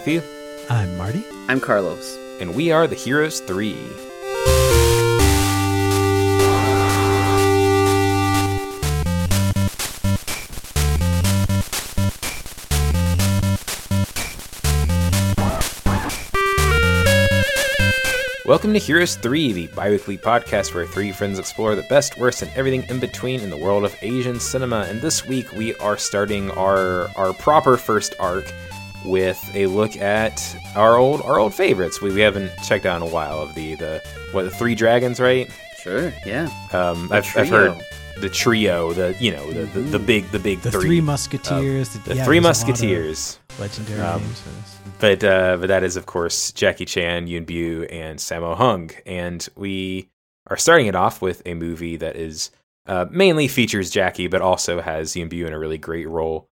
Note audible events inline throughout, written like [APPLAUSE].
Matthew. I'm Marty. I'm Carlos. And we are the Heroes 3. Welcome to Heroes 3, the biweekly podcast where three friends explore the best, worst, and everything in between in the world of Asian cinema. And this week we are starting our our proper first arc with a look at our old our old favorites. We, we haven't checked out in a while of the the what the three dragons, right? Sure, yeah. Um, I've, I've heard the trio, the you know the the, the big the big The three, Three Musketeers. the yeah, three there's a lot of musketeers. Legendary Um, names for this. But uh, but that is of course Jackie Chan, Yuen Biao, and Sammo Hung, and we are starting it off with a movie that is uh, mainly features Jackie, but also has Yuen Biao in a really great role.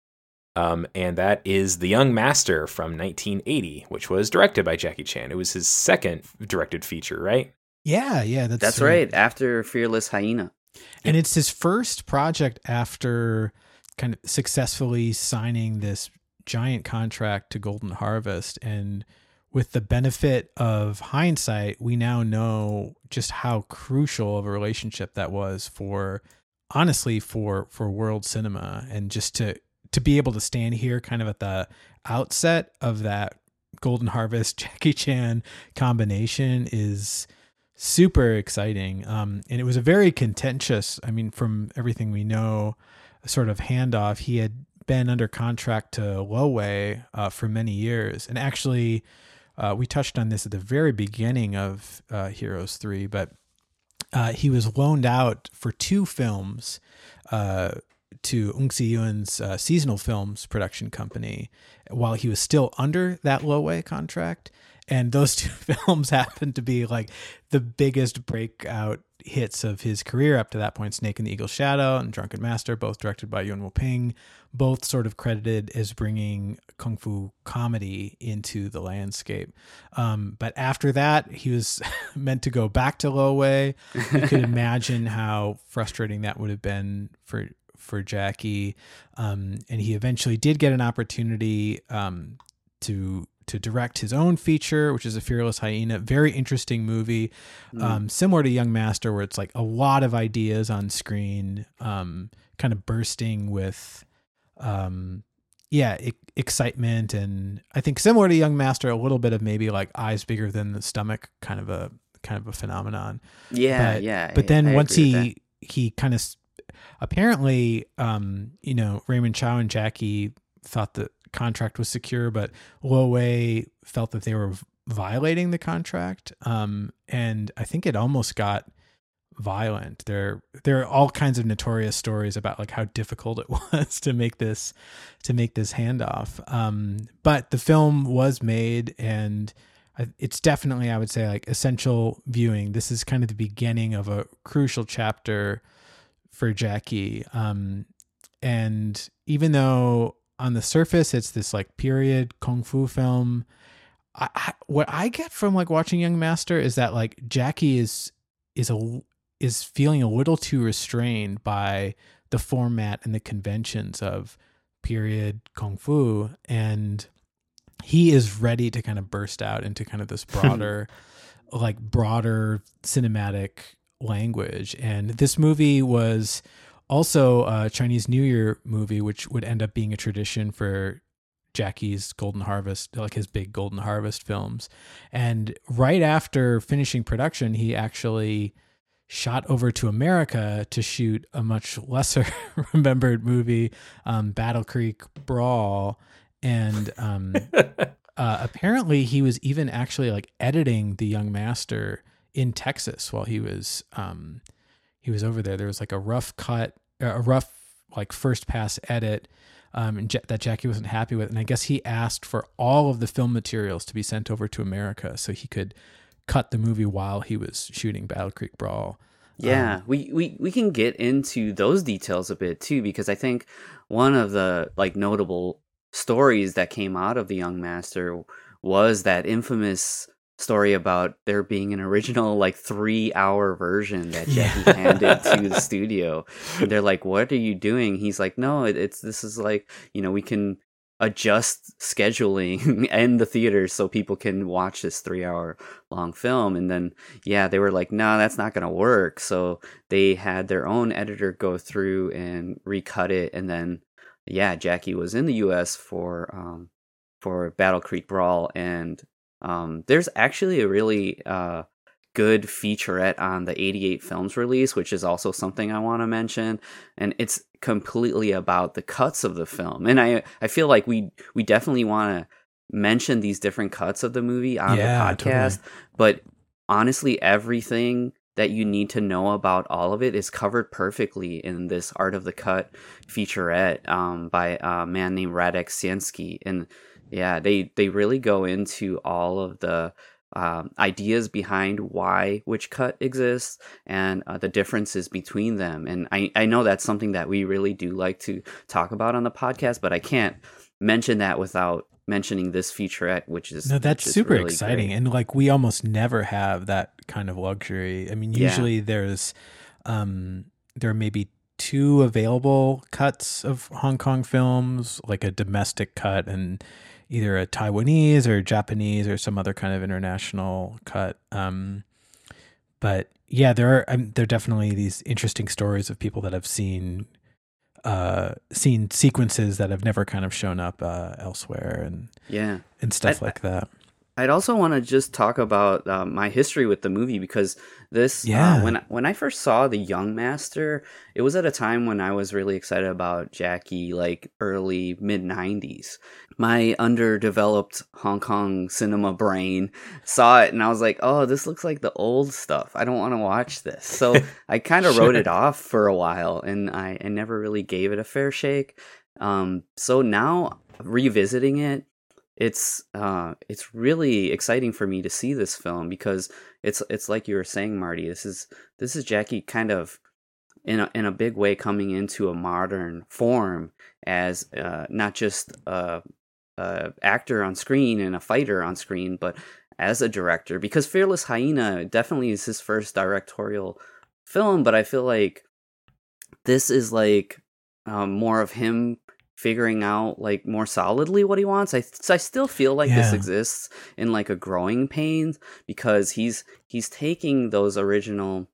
Um, and that is The Young Master from 1980, which was directed by Jackie Chan. It was his second directed feature, right? Yeah, yeah, that's That's uh, right. After Fearless Hyena. And it's his first project after kind of successfully signing this giant contract to Golden Harvest. And with the benefit of hindsight, we now know just how crucial of a relationship that was for honestly for for world cinema and just to to be able to stand here kind of at the outset of that Golden Harvest [LAUGHS] Jackie Chan combination is super exciting. Um, and it was a very contentious, I mean, from everything we know, sort of handoff. He had been under contract to Lo Wei uh, for many years. And actually, uh, we touched on this at the very beginning of uh, Heroes 3, but uh, he was loaned out for two films uh, to Ng See-yuen's uh, seasonal films production company while he was still under that Lo Wei contract. And those [LAUGHS] two films happened to be like the biggest breakout hits of his career up to that point Snake in the Eagle's Shadow and Drunken Master, both directed by Yuen Wo Ping, both sort of credited as bringing kung fu comedy into the landscape. Um, but after that, he was [LAUGHS] meant to go back to Lo Wei. You could [LAUGHS] imagine how frustrating that would have been for for Jackie. Um, and he eventually did get an opportunity um, to to direct his own feature, which is a Fearless Hyena. Very interesting movie, um, similar to Young Master, where it's like a lot of ideas on screen, um, kind of bursting with, um, yeah, e- excitement, and I think similar to Young Master, a little bit of maybe like eyes bigger than the stomach, kind of a kind of a phenomenon. Yeah, but, yeah. But then once he he kind of apparently, um, you know, Raymond Chow and Jackie thought the contract was secure, but Lo Wei felt that they were violating the contract. Um, and I think it almost got violent. There there are all kinds of notorious stories about like how difficult it [LAUGHS] was to make this to make this handoff. Um, but the film was made and it's definitely I would say like essential viewing. This is kind of the beginning of a crucial chapter for Jackie. Um, and even though on the surface it's this like period kung fu film, I, I, what I get from like watching Young Master is that like Jackie is is a is feeling a little too restrained by the format and the conventions of period kung fu and he is ready to kind of burst out into kind of this [LAUGHS] broader like broader cinematic language and this movie was also a Chinese New Year movie which would end up being a tradition for Jackie's Golden Harvest, like his big Golden Harvest films. And right after finishing production, he actually shot over to America to shoot a much lesser [LAUGHS] remembered movie, um, Battle Creek Brawl. And um, [LAUGHS] uh, apparently, he was even actually like editing The Young Master in Texas while he was um, he was over there. There was like a rough cut, a rough like first pass edit um, and Ja- that Jackie wasn't happy with. And I guess he asked for all of the film materials to be sent over to America so he could cut the movie while he was shooting Battle Creek Brawl. Yeah, Um, we, we we can get into those details a bit too because I think one of the like notable stories that came out of the Young Master was that infamous story about there being an original like three hour version that Jackie Yeah. handed to the studio. And they're like, "What are you doing?" He's like, "No, it, it's this is like you know we can." adjust scheduling [LAUGHS] and the theaters so people can watch this three hour long film and then yeah they were like no that's not going to work so they had their own editor go through and recut it and then yeah jackie was in the us for um for battle creek brawl and um there's actually a really uh good featurette on the 88 films release which is also something i want to mention and it's completely about the cuts of the film and i i feel like we we definitely want to mention these different cuts of the movie on Yeah, the podcast but honestly everything that you need to know about all of it is covered perfectly in this art of the cut featurette um, by a man named radek sienski and yeah they they really go into all of the um, ideas behind why which cut exists and uh, the differences between them. And I, I know that's something that we really do like to talk about on the podcast, but I can't mention that without mentioning this featurette, which is No, that's super really exciting. great. And like we almost never have that kind of luxury. I mean, Yeah. usually there's um there may be two available cuts of Hong Kong films, like a domestic cut and either a Taiwanese or Japanese or some other kind of international cut. Um but yeah, there are um, there are definitely these interesting stories of people that have seen uh seen sequences that have never kind of shown up uh elsewhere and Yeah. and stuff I- like that. I'd also want to just talk about uh, my history with the movie because this, Yeah. uh, when I- when I first saw the Young Master, it was at a time when I was really excited about Jackie, like early mid '90s. My underdeveloped Hong Kong cinema brain saw it, and I was like, "Oh, this looks like the old stuff. I don't want to watch this." So [LAUGHS] I kind of wrote it off for a while, and I, I never really gave it a fair shake. Um, so now revisiting it, it's uh it's really exciting for me to see this film because it's it's like you were saying Marty this is this is Jackie kind of in a in a big way coming into a modern form as uh not just a, a actor on screen and a fighter on screen but as a director because Fearless Hyena definitely is his first directorial film but I feel like this is like um, more of him figuring out like more solidly what he wants. I I still feel like this exists in like a growing pains because he's he's taking those original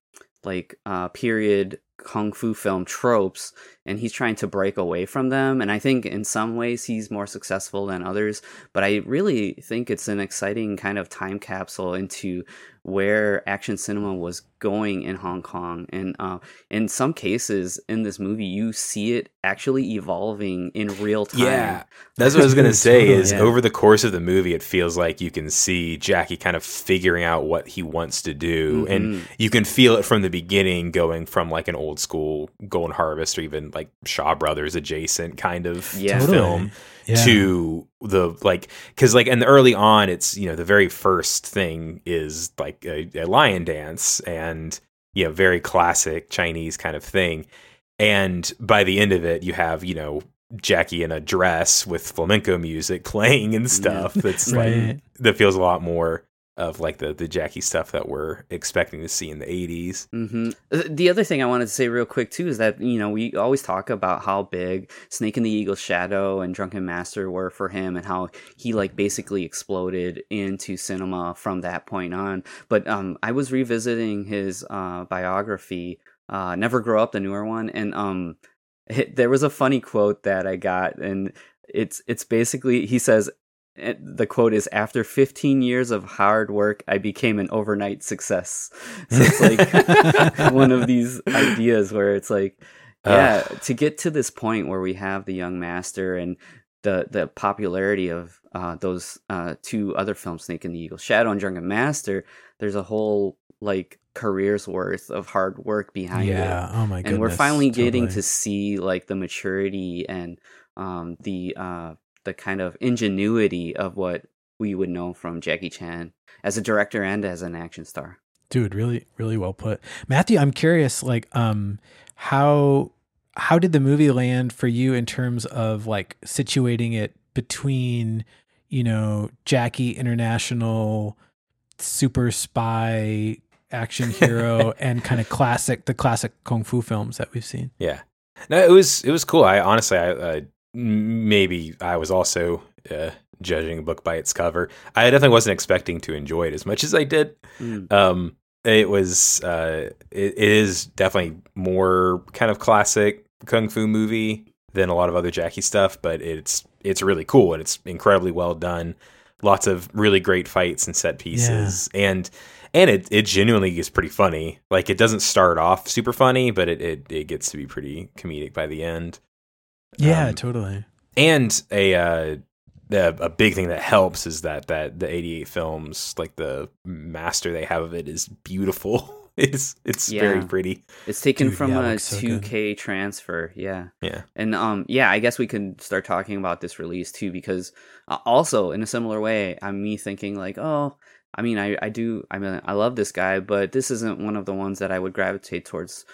like uh period kung fu film tropes and he's trying to break away from them and I think in some ways he's more successful than others but I really think it's an exciting kind of time capsule into where action cinema was going in Hong Kong and uh, in some cases in this movie you see it actually evolving in real time Yeah, that's what I was gonna [LAUGHS] say. Is yeah. over the course of the movie, it feels like you can see Jackie kind of figuring out what he wants to do, and Mhm. you can feel it from the beginning, going from like an old school Golden Harvest or even like Shaw Brothers adjacent kind of Yeah. Totally. film Yeah. to the like because like in the early on it's you know the very first thing is like a, a lion dance and you know very classic chinese kind of thing. And by the end of it you have you know jackie in a dress with flamenco music [LAUGHS] playing and stuff that's like that feels a lot more of like the the jackie stuff that we're expecting to see in the 80s hmm The other thing I wanted to say real quick too is that you know we always talk about how big Snake in the Eagle Shadow and Drunken Master were for him, and how he like basically exploded into cinema from that point on. But um, I was revisiting his uh, biography, uh, Never Grow Up, the newer one, and um, it, there was a funny quote that I got, and it's it's basically he says. The quote is After 15 years of hard work, I became an overnight success. [LAUGHS] So it's like [LAUGHS] one of these ideas where it's like yeah to get to this point where we have the young master and the the popularity of uh, those uh, two other films snake and the eagle shadow and drunken master there's a whole like careers worth of hard work behind it. yeah. it Oh my goodness. and we're finally getting totally. to see like the maturity and um, the uh, the kind of ingenuity of what we would know from Jackie Chan as a director and as an action star. dude really really well put matthew i'm curious like um how how did the movie land for you in terms of like situating it between you know jackie international super spy action [LAUGHS] hero and kind of classic the classic kung fu films that we've seen Yeah, no, it was it was cool. I honestly, I uh, maybe I was also uh, judging a book by its cover. I definitely wasn't expecting to enjoy it as much as I did. Mm. Um, it was uh, it, it is definitely more kind of classic kung fu movie than a lot of other Jackie stuff, but it's it's really cool and it's incredibly well done. Lots of really great fights and set pieces, and and it it genuinely is pretty funny. Like it doesn't start off super funny, but it it, it gets to be pretty comedic by the end. Yeah, Um, totally. and a uh a, a big thing that helps is that that the 88 films like the master they have of it is beautiful [LAUGHS] it's it's very pretty It's taken Dude, from yeah, a looks so good. 2K transfer. Yeah. yeah And um yeah, I guess we can start talking about this release too because uh, also in a similar way, I'm me thinking like, oh, I mean, I I do I mean, I love this guy, but this isn't one of the ones that I would gravitate towards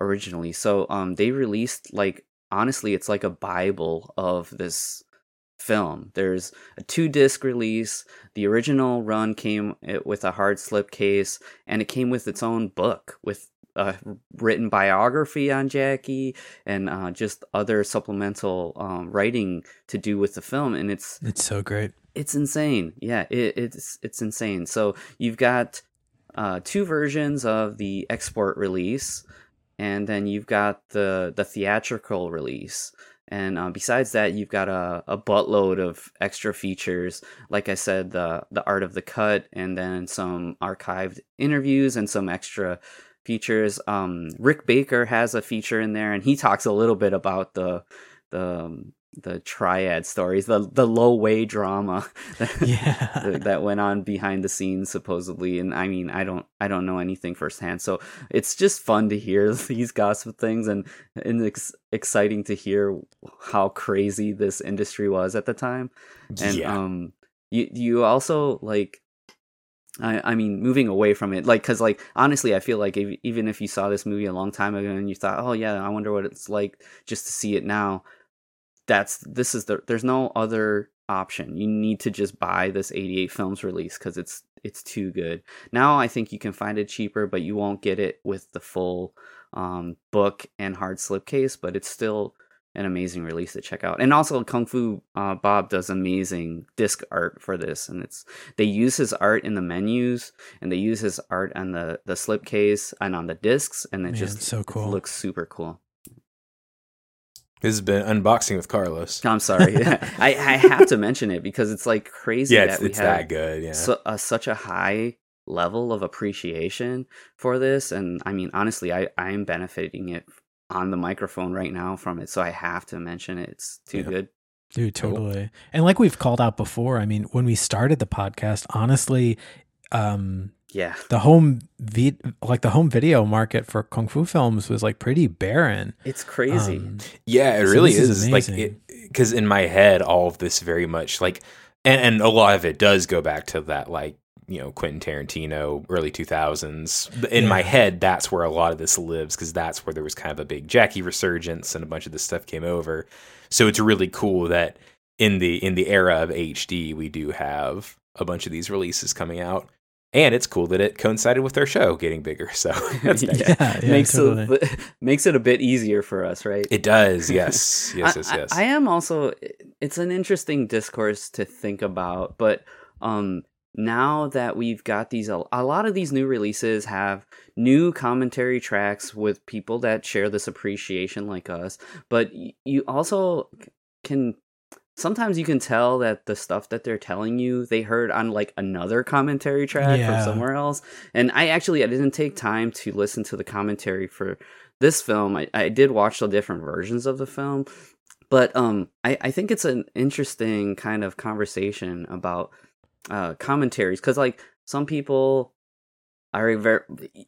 originally. So um they released like honestly, it's like a bible of this film. There's a two disc release. The original run came eh, with a hard slip case and it came with its own book with a written biography on Jackie and uh, just other supplemental um, writing to do with the film, and it's It's so great. it's insane. Yeah, it, it's it's insane. So you've got uh, two versions of the export release, and then you've got the the theatrical release. And uh, besides that, you've got a, a buttload of extra features. Like I said, the the art of the cut, and then some archived interviews and some extra features. Um, Rick Baker has a feature in there, and he talks a little bit about the the um, the triad stories, the the Lo Wei drama [LAUGHS] Yeah. that, that went on behind the scenes supposedly. And I mean, I don't I don't know anything firsthand, so it's just fun to hear [LAUGHS] these gossip things and and it's exciting to hear how crazy this industry was at the time. And yeah um, you you also like. I, I mean, moving away from it, like, cause, like, honestly, I feel like if, even if you saw this movie a long time ago and you thought, oh yeah, I wonder what it's like just to see it now, that's this is the there's no other option. You need to just buy this 88 films release because it's it's too good. Now I think you can find it cheaper, but you won't get it with the full um, book and hard slipcase. But it's still an amazing release to check out. And also, Kung Fu uh, Bob does amazing disc art for this, and it's they use his art in the menus, and they use his art on the the slipcase and on the discs, and it Man, just so cool. looks super cool. This has been unboxing with carlos I'm sorry, [LAUGHS] I, I have to mention it because it's like crazy yeah that it's, we it's have that good yeah su- a, such a high level of appreciation for this and i mean honestly i i am benefiting it on the microphone right now from it so i have to mention it it's too Yeah. good Dude, Cool. totally. And like we've called out before, I mean, when we started the podcast, honestly, um, yeah the home vi- like the home video market for kung fu films was like pretty barren. it's crazy Um, Yeah, it So really this is. is like amazing. because in my head, all of this very much like, and and a lot of it does go back to that like you know Quentin Tarantino early two thousands. In my head, that's where a lot of this lives because that's where there was kind of a big Jackie resurgence and a bunch of this stuff came over. So it's really cool that in the in the era of HD, we do have a bunch of these releases coming out. And it's cool that it coincided with our show getting bigger. So [LAUGHS] that's nice. Yeah. yeah, yeah, makes totally. it makes it a bit easier for us right It does, yes, [LAUGHS] yes, I- yes, I. I am also it's an interesting discourse to think about but um now that we've got these a, a lot of these new releases have new commentary tracks with people that share this appreciation like us but you also can sometimes you can tell that the stuff that they're telling you they heard on like another commentary track Yeah. from somewhere else. And i actually i didn't take time to listen to the commentary for this film. I, I did watch the different versions of the film. But um I, I think it's an interesting kind of conversation about uh commentaries. Because like some people are very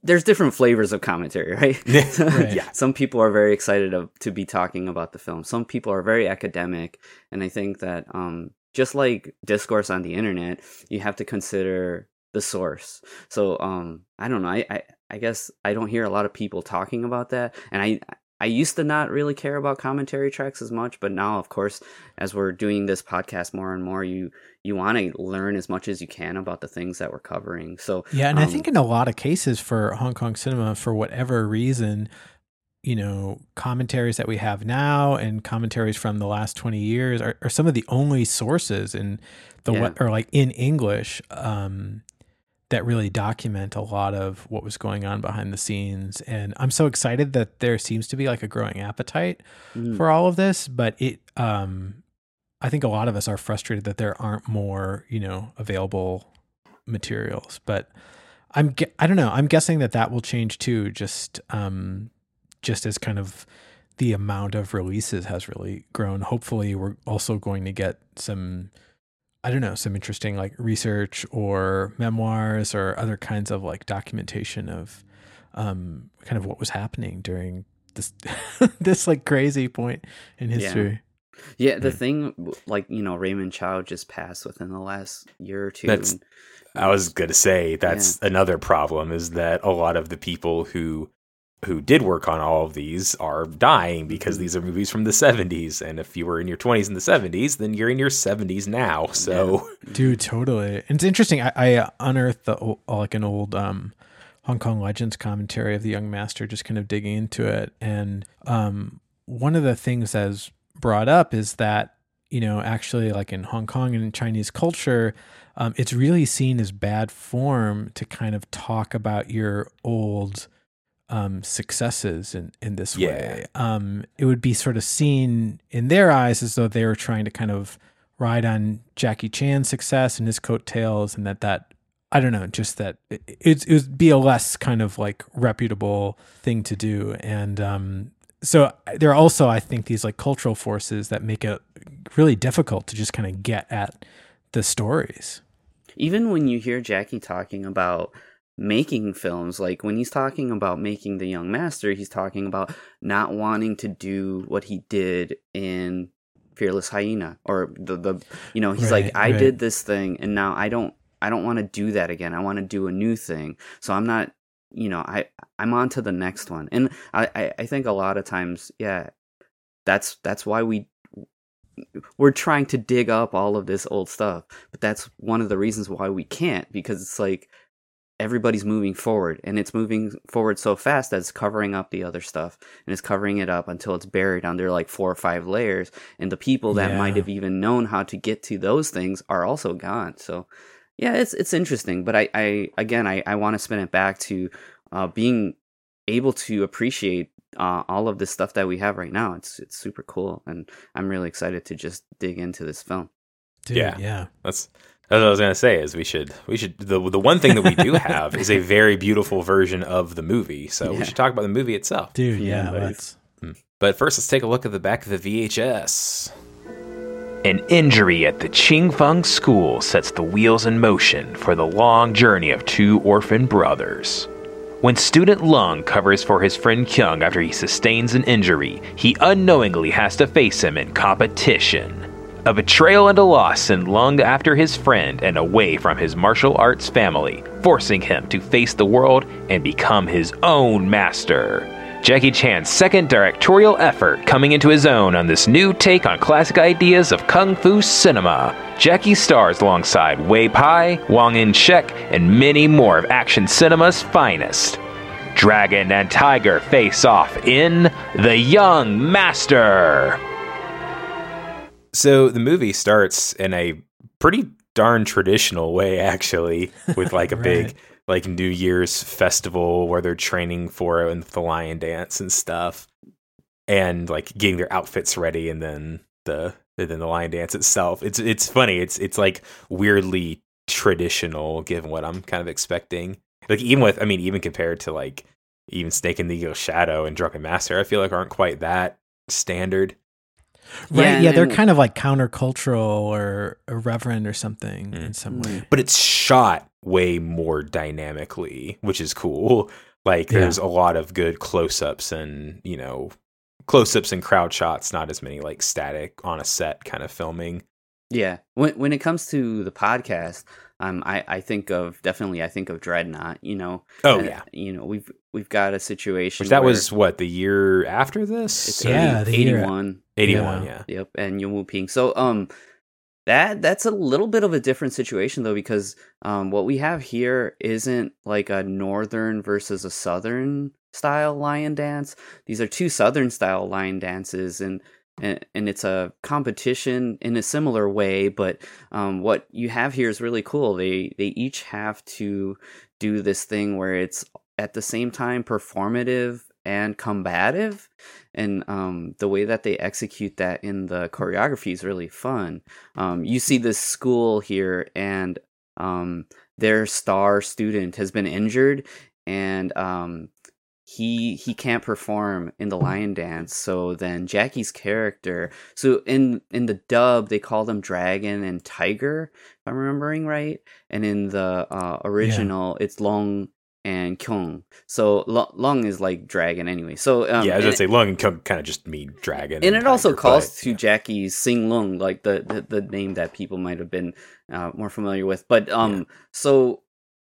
there's different flavors of commentary [LAUGHS] right, [LAUGHS] Right. Yeah. some people are very excited of, to be talking about the film. Some people are very academic. And i think that um just like discourse on the internet you have to consider the source. So um i don't know. I i, I guess i don't hear a lot of people talking about that. And i I used to not really care about commentary tracks as much, but now, of course, as we're doing this podcast more and more, you you want to learn as much as you can about the things that we're covering. So Yeah, and I um, think in a lot of cases for Hong Kong cinema, for whatever reason, you know commentaries that we have now and commentaries from the last 20 years are, are some of the only sources in the Yeah. what or like in english um that really document a lot of what was going on behind the scenes. And i'm so excited that there seems to be like a growing appetite Mm. for all of this but it um i think a lot of us are frustrated that there aren't more you know available materials. But i'm i don't know i'm guessing that that will change too just um just as kind of the amount of releases has really grown. Hopefully we're also going to get some i don't know some interesting like research or memoirs or other kinds of like documentation of um kind of what was happening during this [LAUGHS] this like crazy point in history Yeah, the Mm. thing, like you know, Raymond Chow just passed within the last year or two. That's- and- I was going to say that's another problem is that a lot of the people who who did work on all of these are dying because Mhm. these are movies from the 70s and if you were in your 20s in the 70s then you're in your 70s now. So [LAUGHS] Dude, totally. And it's interesting. I, I unearthed the, like an old um, Hong Kong Legends commentary of the Young Master, just kind of digging into it. And um, one of the things that is brought up is that you know actually, like in Hong Kong and in Chinese culture, um, it's really seen as bad form to kind of talk about your old um, successes in, in this Yeah. way. Um, it would be sort of seen in their eyes as though they were trying to kind of ride on Jackie Chan's success and his coattails, and that that I don't know, just that it, it, it would be a less kind of like reputable thing to do, and um, so there are also I think these like cultural forces that make it really difficult to just kind of get at the stories. even when you hear Jackie talking about making films, like when he's talking about making The Young Master, he's talking about not wanting to do what he did in Fearless Hyena or the the you know he's Right, like I right. did this thing and now I don't I don't want to do that again. I want to do a new thing. So I'm not you know I I'm on to the next one. And I I, I think a lot of times yeah that's that's why we we're trying to dig up all of this old stuff but that's one of the reasons why we can't because it's like everybody's moving forward and it's moving forward so fast that it's covering up the other stuff and it's covering it up until it's buried under like four or five layers and the people that might have even known how to get to those things are also gone so yeah it's it's interesting but i i again i, I want to spin it back to uh being able to appreciate uh, all of this stuff that we have right now it's it's super cool and i'm really excited to just dig into this film Dude, Yeah. yeah. that's that's what I was going to say is we should we should the the one thing that we do [LAUGHS] have is a very beautiful version of the movie. So Yeah. we should talk about the movie itself. Dude, Yeah, yeah, nice. let's mm. But first let's take a look at the back of the VHS. An injury at the Ching Qingfeng school sets the wheels in motion for the long journey of two orphan brothers. When student Lung covers for his friend Kyung after he sustains an injury, he unknowingly has to face him in competition. A betrayal and a loss send Lung after his friend and away from his martial arts family, forcing him to face the world and become his own master. Jackie Chan's second directorial effort coming into his own on this new take on classic ideas of kung fu cinema. Jackie stars alongside Wei Pai, Whang In-sik, and many more of action cinema's finest. Dragon and Tiger face off in The Young Master. So the movie starts in a pretty darn traditional way, actually, with like a [LAUGHS] big like New Year's festival where they're training for it and the lion dance and stuff, and like getting their outfits ready, and then the and then the lion dance itself. It's it's funny. It's it's like weirdly traditional, given what I'm kind of expecting. Like even with, I mean, even compared to like even Snake in the Eagle Shadow and Drunken Master, I feel like aren't quite that standard. Right. Yeah, Yeah, they're and- kind of like countercultural or irreverent or something mm. in some way. but it's shot way more dynamically, which is cool. Like Yeah. there's a lot of good close-ups and, you know, close-ups and crowd shots, not as many like static on a set kind of filming. Yeah. When when it comes to the podcast, um, I, I think of definitely I think of Dreadnought. You know. Oh Uh, yeah. You know we've we've got a situation. Which that where was what, the year after this? it's Yeah, 80, the year- 81. 81, yeah. Yep, and Yuen Wo Ping. So um that that's a little bit of a different situation though because um what we have here isn't like a northern versus a southern style lion dance. These are two southern style lion dances, and and, and it's a competition in a similar way. But um, what you have here is really cool. They they each have to do this thing where it's at the same time performative and combative and um, the way that they execute that in the choreography is really fun um, you see this school here and um, their star student has been injured and um, he he can't perform in the lion dance so then jackie's character so in in the dub they call them dragon and tiger if i'm remembering right and in the uh, original it's long and kyung so Lo- long is like dragon anyway so um, yeah, I was gonna say Lung and Kung kind of just mean dragon, and it also calls but, to yeah. Jackie's Sing Lung, like the, the the name that people might have been uh, more familiar with. But um, so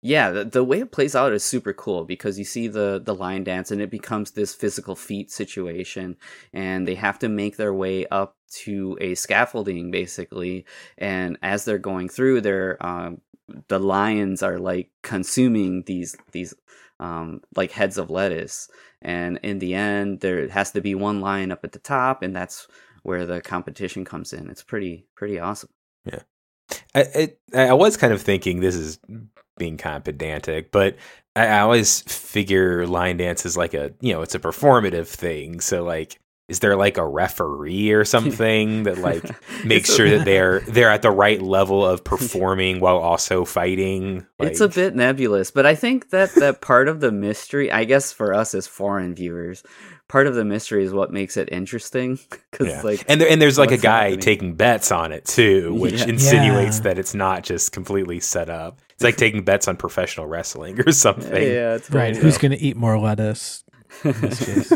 yeah, the, the way it plays out is super cool because you see the the lion dance and it becomes this physical feat situation, and they have to make their way up to a scaffolding basically, and as they're going through, they're um, the lions are like consuming these these um, like heads of lettuce. And in the end there has to be one lion up at the top and that's where the competition comes in. It's pretty pretty awesome. Yeah. I, it, I was kind of thinking this is being kind of pedantic, but I, I always figure line dance is like a you know it's a performative thing. So like, is there like a referee or something that like [LAUGHS] makes sure that they're [LAUGHS] they're at the right level of performing while also fighting? it's a bit nebulous but i think that that part of the mystery i guess for us as foreign viewers part of the mystery is what makes it interesting because yeah. like and there, and there's like a guy happening? taking bets on it too, which Yeah. insinuates Yeah. that it's not just completely set up. It's like taking bets on professional wrestling or [LAUGHS] something. yeah it's Right. totally- Who's going to eat more lettuce in this [LAUGHS] case?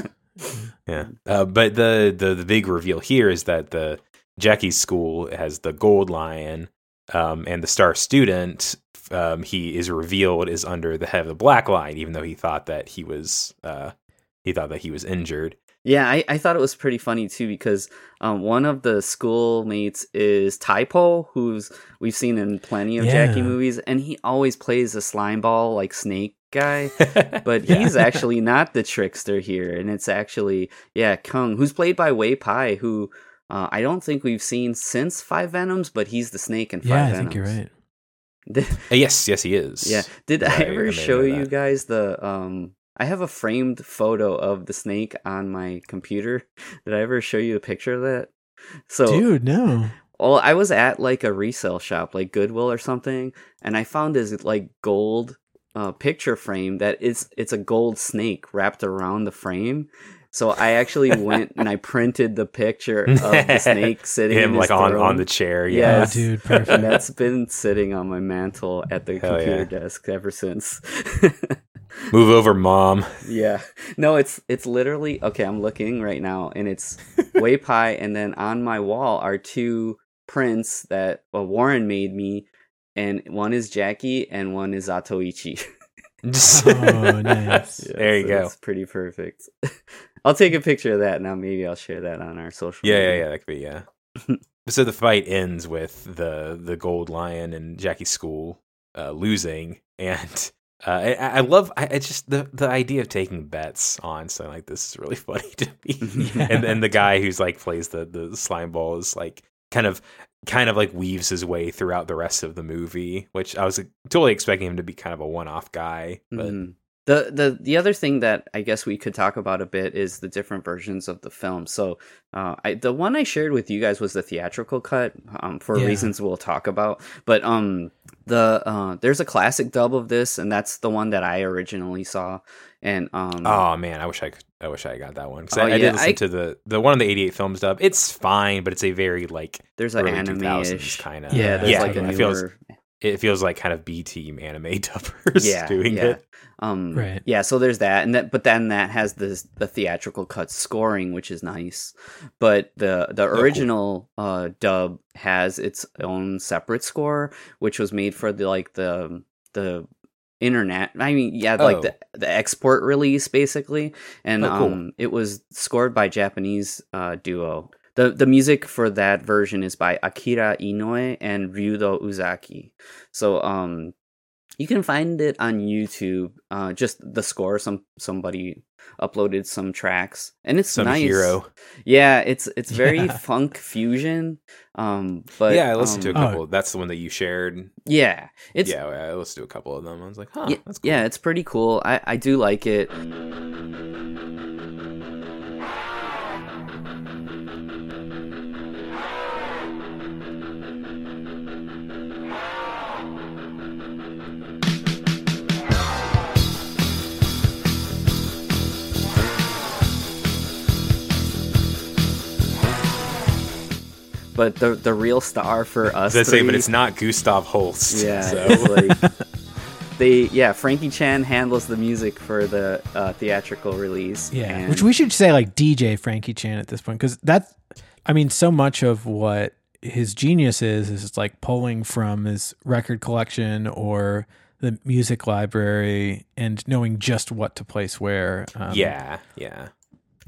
Yeah, uh, but the, the the big reveal here is that the Jackie's school has the gold lion, um, and the star student. Um, he is revealed is under the head of the black lion, even though he thought that he was uh, he thought that he was injured. Yeah, I, I thought it was pretty funny too because um, one of the schoolmates is Tai Bo, who's we've seen in plenty of Jackie movies, and he always plays a slime ball like snake guy. [LAUGHS] But Yeah. he's [LAUGHS] actually not the trickster here, and it's actually yeah Kung, who's played by Wei Pai, who uh, I don't think we've seen since Five Venoms, but he's the snake in Five yeah, I Venoms. think you're right. [LAUGHS] Uh, yes, yes, he is. Yeah. Did Yeah, I I- I ever show you guys the um I have a framed photo of the snake on my computer. [LAUGHS] Did I ever show you a picture of that? So Dude, no. well, I was at like a resale shop, like Goodwill or something, and I found this like gold uh, picture frame that it's it's a gold snake wrapped around the frame. So I actually went and I printed the picture of the [LAUGHS] snake sitting him his like on throne. on the chair. Yeah. Yeah, Oh, Yes. dude, [LAUGHS] and perfect. that's been sitting on my mantle at the Hell computer yeah. desk ever since. Move over, mom. yeah. No, it's it's literally okay, I'm looking right now and it's [LAUGHS] Wei Pai and then on my wall are two prints that uh, Warren made me and one is Jackie and one is Zatoichi. [LAUGHS] [LAUGHS] Oh, nice. There you go. It's pretty perfect. I'll take a picture of that now. Maybe I'll share that on our social. Yeah, yeah, media. yeah. That could be yeah. so the fight ends with the the gold lion and Jackie School uh, losing, and uh, I, I love. I, it's just the the idea of taking bets on something like this is really [LAUGHS] funny to me. Yeah. And then the guy who's like plays the the slime ball is like kind of kind of like weaves his way throughout the rest of the movie, which I was totally expecting him to be kind of a one off guy, but Mhm. The the the other thing that I guess we could talk about a bit is the different versions of the film. So, uh, I the one I shared with you guys was the theatrical cut, um, for Yeah. reasons we'll talk about. But um, the uh, there's a classic dub of this, and that's the one that I originally saw. And um, Oh man, I wish I could. I wish I got that one because Oh, I, I yeah, did listen I- to the the one of the '88 films dub. It's fine, but it's a very like there's an early anime 2000s ish. kind of. Yeah, there's Yeah, like a it newer. feels it feels like kind of B team anime [LAUGHS] dubbers yeah, doing yeah. it. Um, Right. Yeah, so there's that, and that, but then that has the the theatrical cut scoring, which is nice. But the the cool. original uh, dub has its own separate score, which was made for the like the the internet. I mean, yeah, Oh. like the the export release basically, and Oh, cool. um, it was scored by Japanese uh, duo. The, the music for that version is by Akira Inoue and Ryudo Uzaki. So um You can find it on YouTube. Uh, just the score. Some somebody uploaded some tracks, and it's Some nice. hero. Yeah, it's it's [LAUGHS] very Yeah. funk fusion. Um, but yeah, I listened to a um, Oh. couple. That's the one that you shared. Yeah, it's yeah, I listened to a couple of them. I was like, huh, yeah, that's cool. yeah, it's pretty cool. I I do like it. But the the real star for [LAUGHS] us, I was gonna but it's not Gustav Holst. Yeah, so. like [LAUGHS] they yeah, Frankie Chan handles the music for the uh, theatrical release. Yeah, and- which we should say like DJ Frankie Chan at this point because that's, I mean, so much of what his genius is is it's like pulling from his record collection or the music library and knowing just what to place where. Um, yeah, yeah.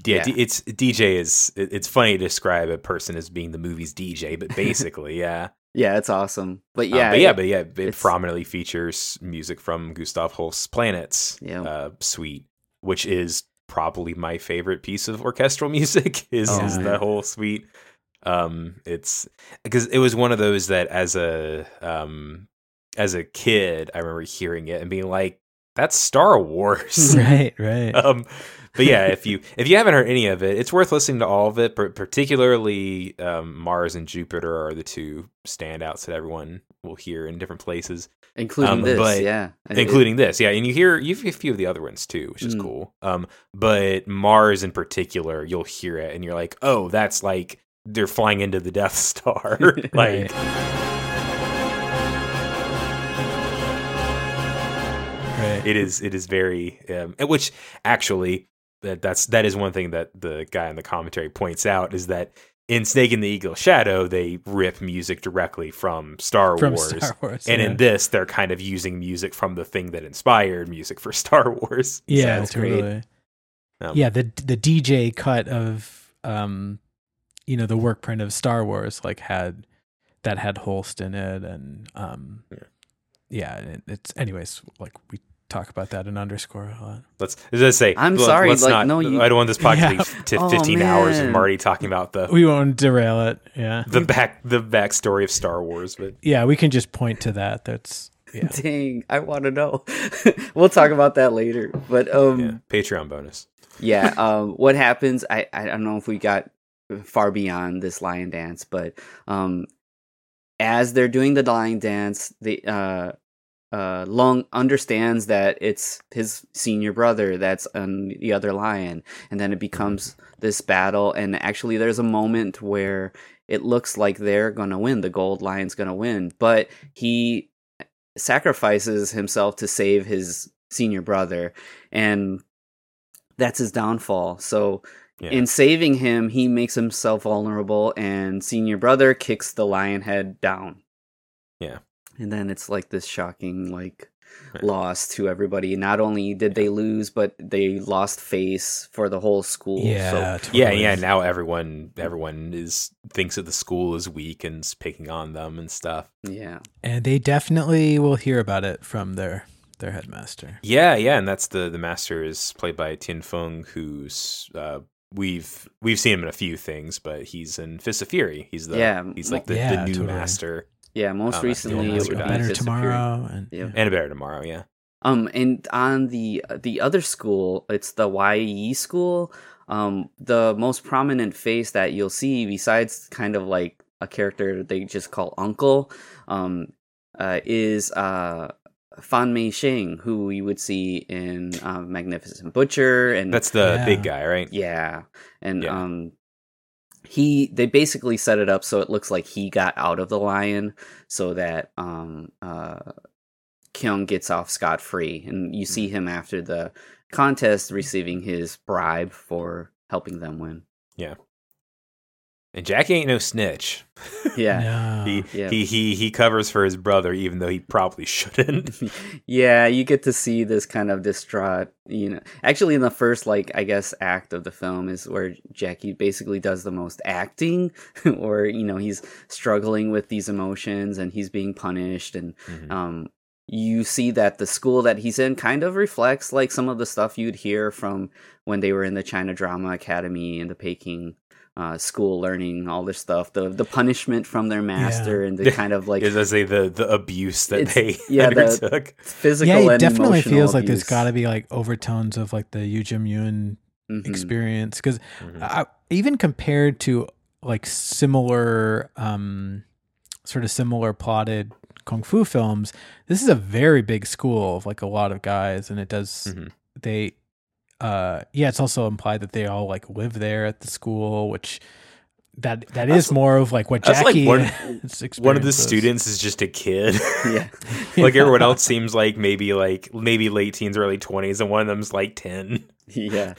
Yeah. Yeah, D- it's DJ is it's funny to describe a person as being the movie's DJ, but [LAUGHS] basically, yeah, yeah, it's awesome. But Um, yeah, but yeah, it- but yeah, it prominently features music from Gustav Holst's Planets Yeah. uh, suite, which is probably my favorite piece of orchestral [LAUGHS] music. Is, Oh, is the whole suite? Um, it's because it was one of those that as a um as a kid, I remember hearing it and being like, "That's Star Wars." [LAUGHS] Right, right. um, but yeah, if you if you haven't heard any of it, it's worth listening to all of it. But particularly, um, Mars and Jupiter are the two standouts that everyone will hear in different places, including um, this, but- yeah, And it- including this. Yeah, and you hear you hear a few of the other ones too, which is Mm. cool. Um, but Mars in particular, you'll hear it and you're like, oh, that's like they're flying into the Death [LAUGHS] Star, [LAUGHS] like. Right. right. it is it is very um, which actually that that's that is one thing that the guy in the commentary points out is that in Snake in the Eagle Shadow they rip music directly from Star From Wars. Star Wars. and yeah. in this, they're kind of using music from the thing that inspired music for [LAUGHS] Star Wars. [LAUGHS] yeah, totally. Um, yeah, the the DJ cut of um, you know, the work print of Star Wars like had that had Holst in it, and um, Yeah. yeah, it, it's anyways like we talk about that in underscore a lot. Let's let's say I'm let- sorry, Let's like, not. no, you- I don't want this [LAUGHS] podcast Yeah. to be f- Oh, 15 hours of man. Marty talking about the We won't derail it. Yeah, the back the backstory of Star Wars, but yeah, we can just point to that. That's yeah. [LAUGHS] Dang, I want to know. [LAUGHS] we'll talk about that later. But um, yeah, Patreon bonus. yeah um what happens i i don't know if we got far beyond this lion dance but um as they're doing the lion dance the uh uh long understands that it's his senior brother that's on the other lion. And then it becomes this battle. And actually there's a moment where it looks like they're gonna win. The gold lion's gonna win. But he sacrifices himself to save his senior brother. And that's his downfall. So Yeah. in saving him he makes himself vulnerable and senior brother kicks the lion head down. Yeah. And then it's like this shocking like Right. loss to everybody not only did they lose but they lost face for the whole school Yeah, so Yeah, totally. yeah. Now everyone everyone is thinks that the school is weak and is picking on them and stuff. yeah and they definitely will hear about it from their their headmaster. Yeah, yeah, and that's the the master is played by Tien Fung, who's uh, we've we've seen him in a few things, but he's in Fist of Fury. He's the Yeah, he's like the, yeah, the new totally. master yeah most Oh, recently yeah, it would be better Fist of Fury. tomorrow, and Yeah. and a better tomorrow. Yeah, Um, and on the the other school, it's the YE school. Um, the most prominent face that you'll see, besides kind of like a character they just call Uncle, um, uh, is uh Fan Mei Xing, who you would see in um, Magnificent Butcher, and that's the Yeah. big guy, right? yeah, and Yeah. um, he they basically set it up so it looks like he got out of the lion, so that um uh Kyung gets off scot free, and you see him after the contest receiving his bribe for helping them win. And Jackie ain't no snitch. Yeah. [LAUGHS] No. He, Yeah. he he he covers for his brother, even though he probably shouldn't. [LAUGHS] yeah, you get to see this kind of distraught, you know. Actually, in the first, like, I guess, act of the film is where Jackie basically does the most acting, [LAUGHS] or, you know, he's struggling with these emotions and he's being punished. And, Mhm. um, you see that the school that he's in kind of reflects like some of the stuff you'd hear from when they were in the China Drama Academy and the Peking uh, school learning all this stuff the the punishment from their master Yeah. and the kind of like Is I say the the abuse that they [LAUGHS] yeah, the- physical yeah, it and definitely emotional feels like there's got to be like overtones of like the Yu Jim Yun Mhm. experience because Mhm. even compared to like similar um sort of similar plotted kung fu films this is a very big school of like a lot of guys and it does Mhm. they uh yeah it's also implied that they all like live there at the school which that that That's- is more of like what that's like Jackie one- [LAUGHS] One of the experienced students is just a kid. [LAUGHS] [LAUGHS] yeah like everyone else seems like maybe like maybe late teens, early twenties, and one of them's like ten. yeah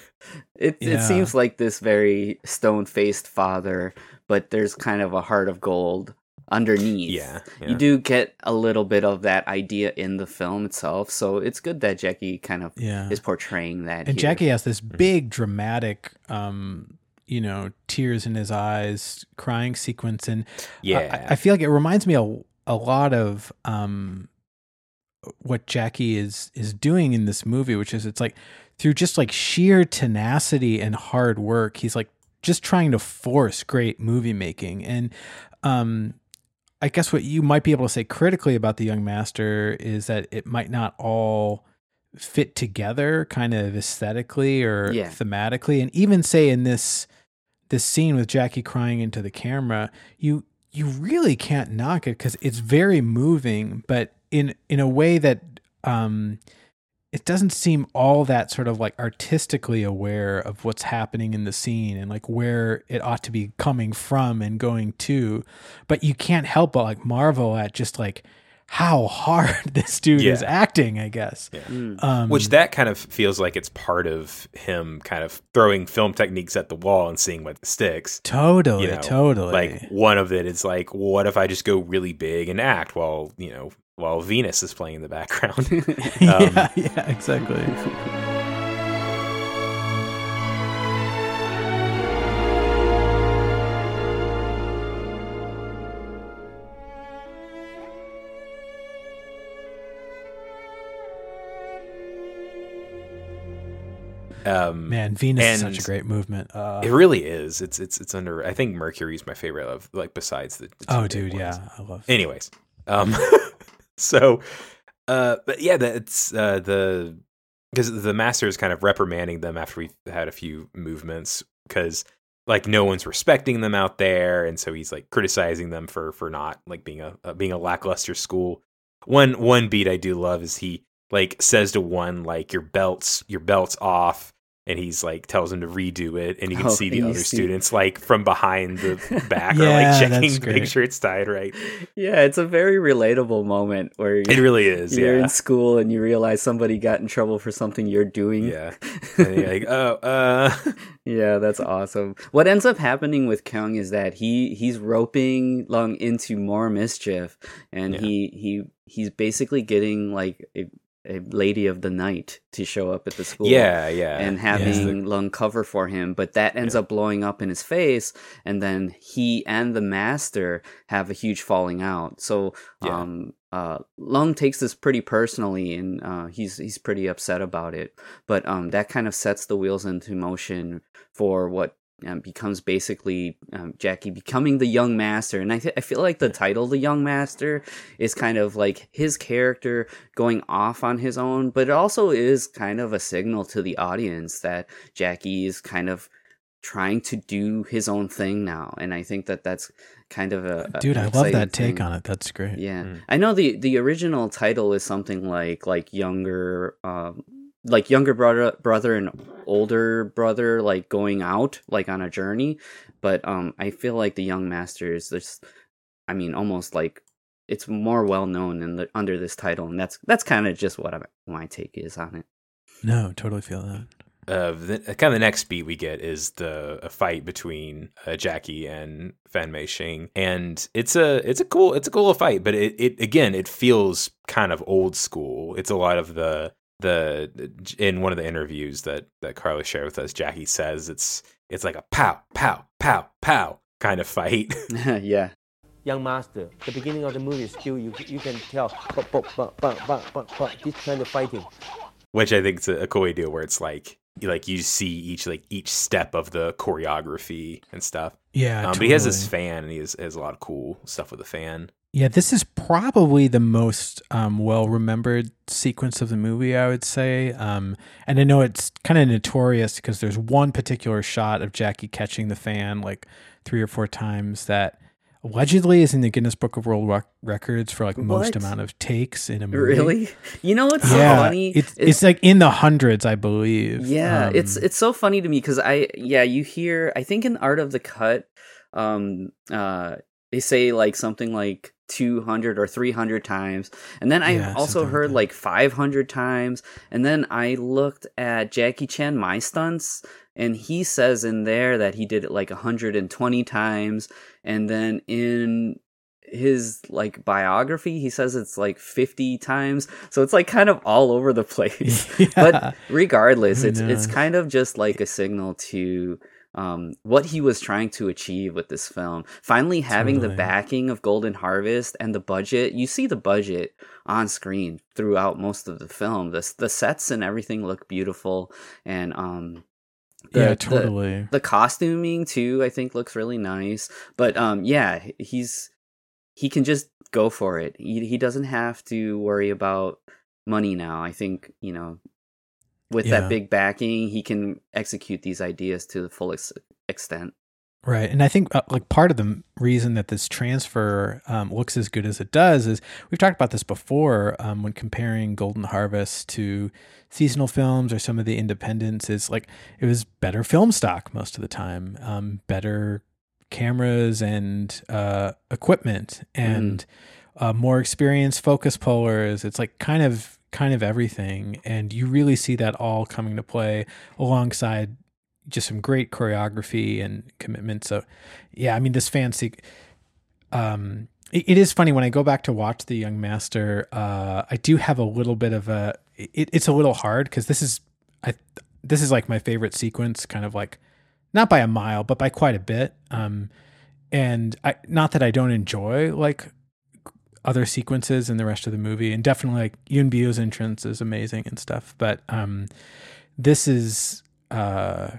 it Yeah. it seems like this very stone-faced father but there's kind of a heart of gold underneath Yeah, yeah. you do get a little bit of that idea in the film itself so it's good that jackie kind of yeah is portraying that and here. Jackie has this Mm-hmm. big dramatic um you know tears in his eyes crying sequence and yeah. I, I feel like it reminds me a, a lot of um what Jackie is is doing in this movie which is it's like through just like sheer tenacity and hard work he's like just trying to force great movie making and um I guess what you might be able to say critically about the young master is that it might not all fit together kind of aesthetically or Yeah. thematically and even say in this this scene with Jackie crying into the camera you you really can't knock it cuz it's very moving but in in a way that um it doesn't seem all that sort of like artistically aware of what's happening in the scene and like where it ought to be coming from and going to but you can't help but like marvel at just like how [LAUGHS] hard this dude is acting i guess Mm. um Which that kind of feels like it's part of him kind of throwing film techniques at the wall and seeing what sticks. totally you know, totally Like one of it is like, what if I just go really big and act while you know while Venus is playing in the background? [LAUGHS] [LAUGHS] yeah yeah exactly um, man venus is such a great movement uh It really is. It's it's it's under. I think Mercury's my favorite of like besides the. the oh dude ones. yeah i love Anyways, um, [LAUGHS] so, uh, but yeah, that's uh the because the master is kind of reprimanding them after we've had a few movements because like no one's respecting them out there, and so he's like criticizing them for for not like being a, uh being a lackluster school. One one beat I do love is he like says to one like your belts your belts off. And he's like tells him to redo it, and you can Oh, see the other see- students like from behind the back are [LAUGHS] Yeah, like checking to make sure it's tied right. yeah it's a very relatable moment where It really is. you're yeah. in school and you realize somebody got in trouble for something you're doing Yeah. [LAUGHS] And you're like, oh, uh, [LAUGHS] Yeah, that's awesome. What ends up happening with Kyung is that he he's roping Lung into more mischief, and Yeah. he he he's basically getting like a, a lady of the night to show up at the school. yeah, yeah. And Yeah. having Lung cover for him, but that ends Yeah. up blowing up in his face, and then he and the master have a huge falling out. So, Yeah. um, uh, Lung takes this pretty personally, and uh, he's he's pretty upset about it. But um, that kind of sets the wheels into motion for what um, becomes basically um, Jackie becoming the young master. And I, th- I feel like the title, The Young Master, is kind of like his character going off on his own, but it also is kind of a signal to the audience that Jackie is kind of trying to do his own thing now. And I think that that's kind of a. a- dude i love that take thing. on it that's great Yeah, Mm. I know the the original title is something like like younger, um, like younger brother brother and older brother like going out like on a journey, but um, I feel like the young master is this. I mean, almost like it's more well known in the under this title, and that's that's kind of just what I, my take is on it. no totally feel that uh, the, kind of the next beat we get is the a fight between uh, Jackie and Fan Mei Sheng, and it's a it's a cool it's a cool fight, but it, it again it feels kind of old school. It's a lot of the the in one of the interviews that that Carly shared with us, Jackie says it's it's like a pow pow pow pow kind of fight. [LAUGHS] [LAUGHS] yeah, young master. The beginning of the movie is still you you can tell but, but, but, but, but, but, but, this kind of fighting. which I think is a, a cool idea where it's like you like you see each like each step of the choreography and stuff. Yeah, Um, But he has this totally. fan and he has, has a lot of cool stuff with the fan. Yeah, this is probably the most um, well remembered sequence of the movie, I would say. Um, and I know it's kind of notorious because there's one particular shot of Jackie catching the fan like three or four times that allegedly is in the Guinness Book of World Rec- Records for like most What? amount of takes in a movie. Really? You know what's so Yeah, funny? it's, it's like in the hundreds, I believe. Yeah, Um, it's it's so funny to me because I yeah you hear I think in Art of the Cut, um, uh, they say like something like two hundred or three hundred times, and then I Yeah, also like heard like five hundred times, and then I looked at Jackie Chan my stunts, and he says in there that he did it like hundred and twenty times, and then in his like biography he says it's like 50 times. So it's like kind of all over the [LAUGHS] place. [LAUGHS] Yeah. but regardless it's it's kind of just like a signal to um, what he was trying to achieve with this film. Finally having Totally. the backing of golden harvest and the budget you see the budget on screen throughout most of the film. The, the sets and everything look beautiful and um the- yeah, the- totally. the costuming too i think looks really nice. But um yeah he's he can just go for it. He, he doesn't have to worry about money now. I think you know with Yeah. that big backing he can execute these ideas to the full ex- extent Right. And I think uh, like part of the reason that this transfer um, looks as good as it does is we've talked about this before um, when comparing Golden Harvest to seasonal films or some of the independents is like it was better film stock most of the time, um, better cameras and uh, equipment and uh, more experienced focus pullers. It's like kind of kind of everything, and you really see that all coming to play alongside just some great choreography and commitment. So, yeah, I mean, this fancy. Um, it, it is funny when I go back to watch The Young Master. Uh, I do have a little bit of a. It, it's a little hard because this is, I, this is like my favorite sequence, kind of like, not by a mile, but by quite a bit. Um, and I not that I don't enjoy like other sequences in the rest of the movie, and definitely like Yuen Biao's entrance is amazing and stuff. But um, this is uh,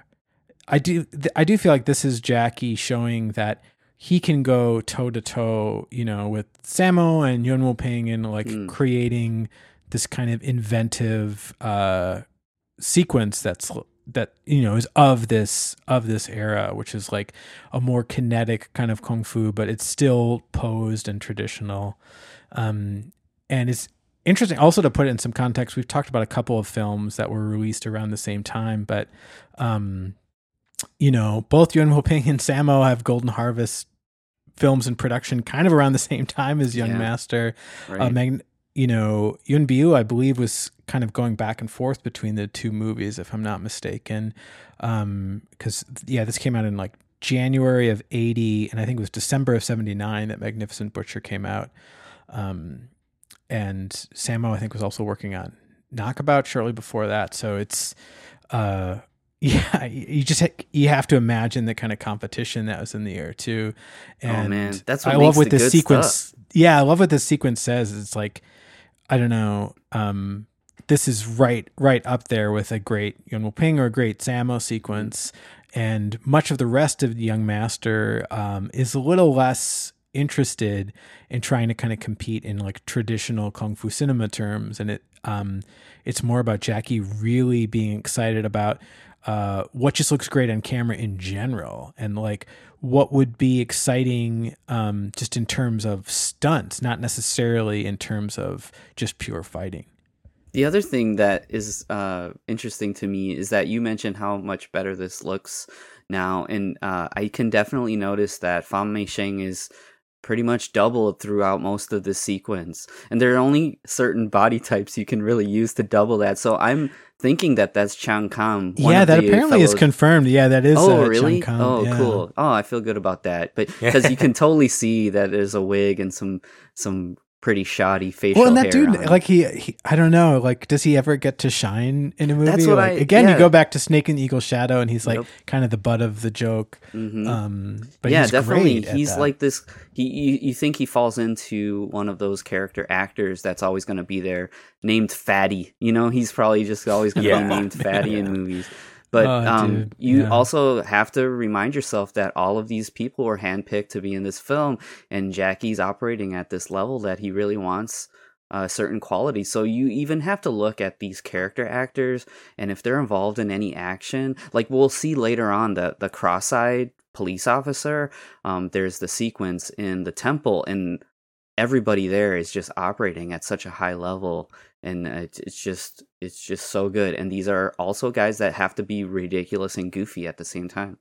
I do th- I do feel like this is Jackie showing that he can go toe to toe, you know, with Sammo and Yuen Wo Ping and like Mm. creating this kind of inventive uh, sequence that's that you know is of this of this era, which is like a more kinetic kind of kung fu, but it's still posed and traditional. Um, and it's interesting also to put it in some context. We've talked about a couple of films that were released around the same time, but um, you know, both Yuen Wo Ping and Sammo have Golden Harvest films in production kind of around the same time as Young Yeah. Master. right Uh, Mag- you know, Yuen Biao, I believe, was kind of going back and forth between the two movies, if I'm not mistaken. Because, yeah, this came out in like January of 80, and I think it was December of 79 that Magnificent Butcher came out. Um, and Sammo, I think, was also working on Knockabout shortly before that. So it's, uh, [LAUGHS] yeah, you just ha- you have to imagine the kind of competition that was in the air too. And Oh, man. That's what I love what the this sequence. stuff. Yeah, I love what this sequence says. It's like, I don't know. Um, this is right, right up there with a great Yuen Wo Ping or a great Sammo sequence, and much of the rest of the Young Master um, is a little less interested in trying to kind of compete in like traditional kung fu cinema terms, and it um, it's more about Jackie really being excited about uh, what just looks great on camera in general, and like what would be exciting um, just in terms of stunts, not necessarily in terms of just pure fighting. The other thing that is uh, interesting to me is that you mentioned how much better this looks now, and uh, I can definitely notice that Fan Mei Sheng is pretty much doubled throughout most of the sequence, and there are only certain body types you can really use to double that. So I'm thinking that that's Chang Kam. yeah, that the apparently is confirmed. Yeah, that is. Oh, uh, really? Chung Kang. Oh, Yeah. cool. Oh, I feel good about that. But [LAUGHS] because you can totally see that there's a wig and some some pretty shoddy facial well, and that dude, on. like he, he, I don't know, like does he ever get to shine in a movie? That's what Like, I- again, yeah. you go back to Snake and Eagle Shadow, and he's like kind of the butt of the joke. Mhm. Um, but yeah, he's definitely. great He's like this. He you, you think he falls into one of those character actors that's always going to be there, named Fatty. You know, he's probably just always going to Yeah. be named [LAUGHS] Fatty in movies. But Oh, um, you yeah. also have to remind yourself that all of these people were handpicked to be in this film, and Jackie's operating at this level that he really wants uh, certain qualities. So you even have to look at these character actors, and if they're involved in any action, like we'll see later on, the the cross-eyed police officer. Um, there's the sequence in the temple, and everybody there is just operating at such a high level and uh, it's, it's just it's just so good and these are also guys that have to be ridiculous and goofy at the same time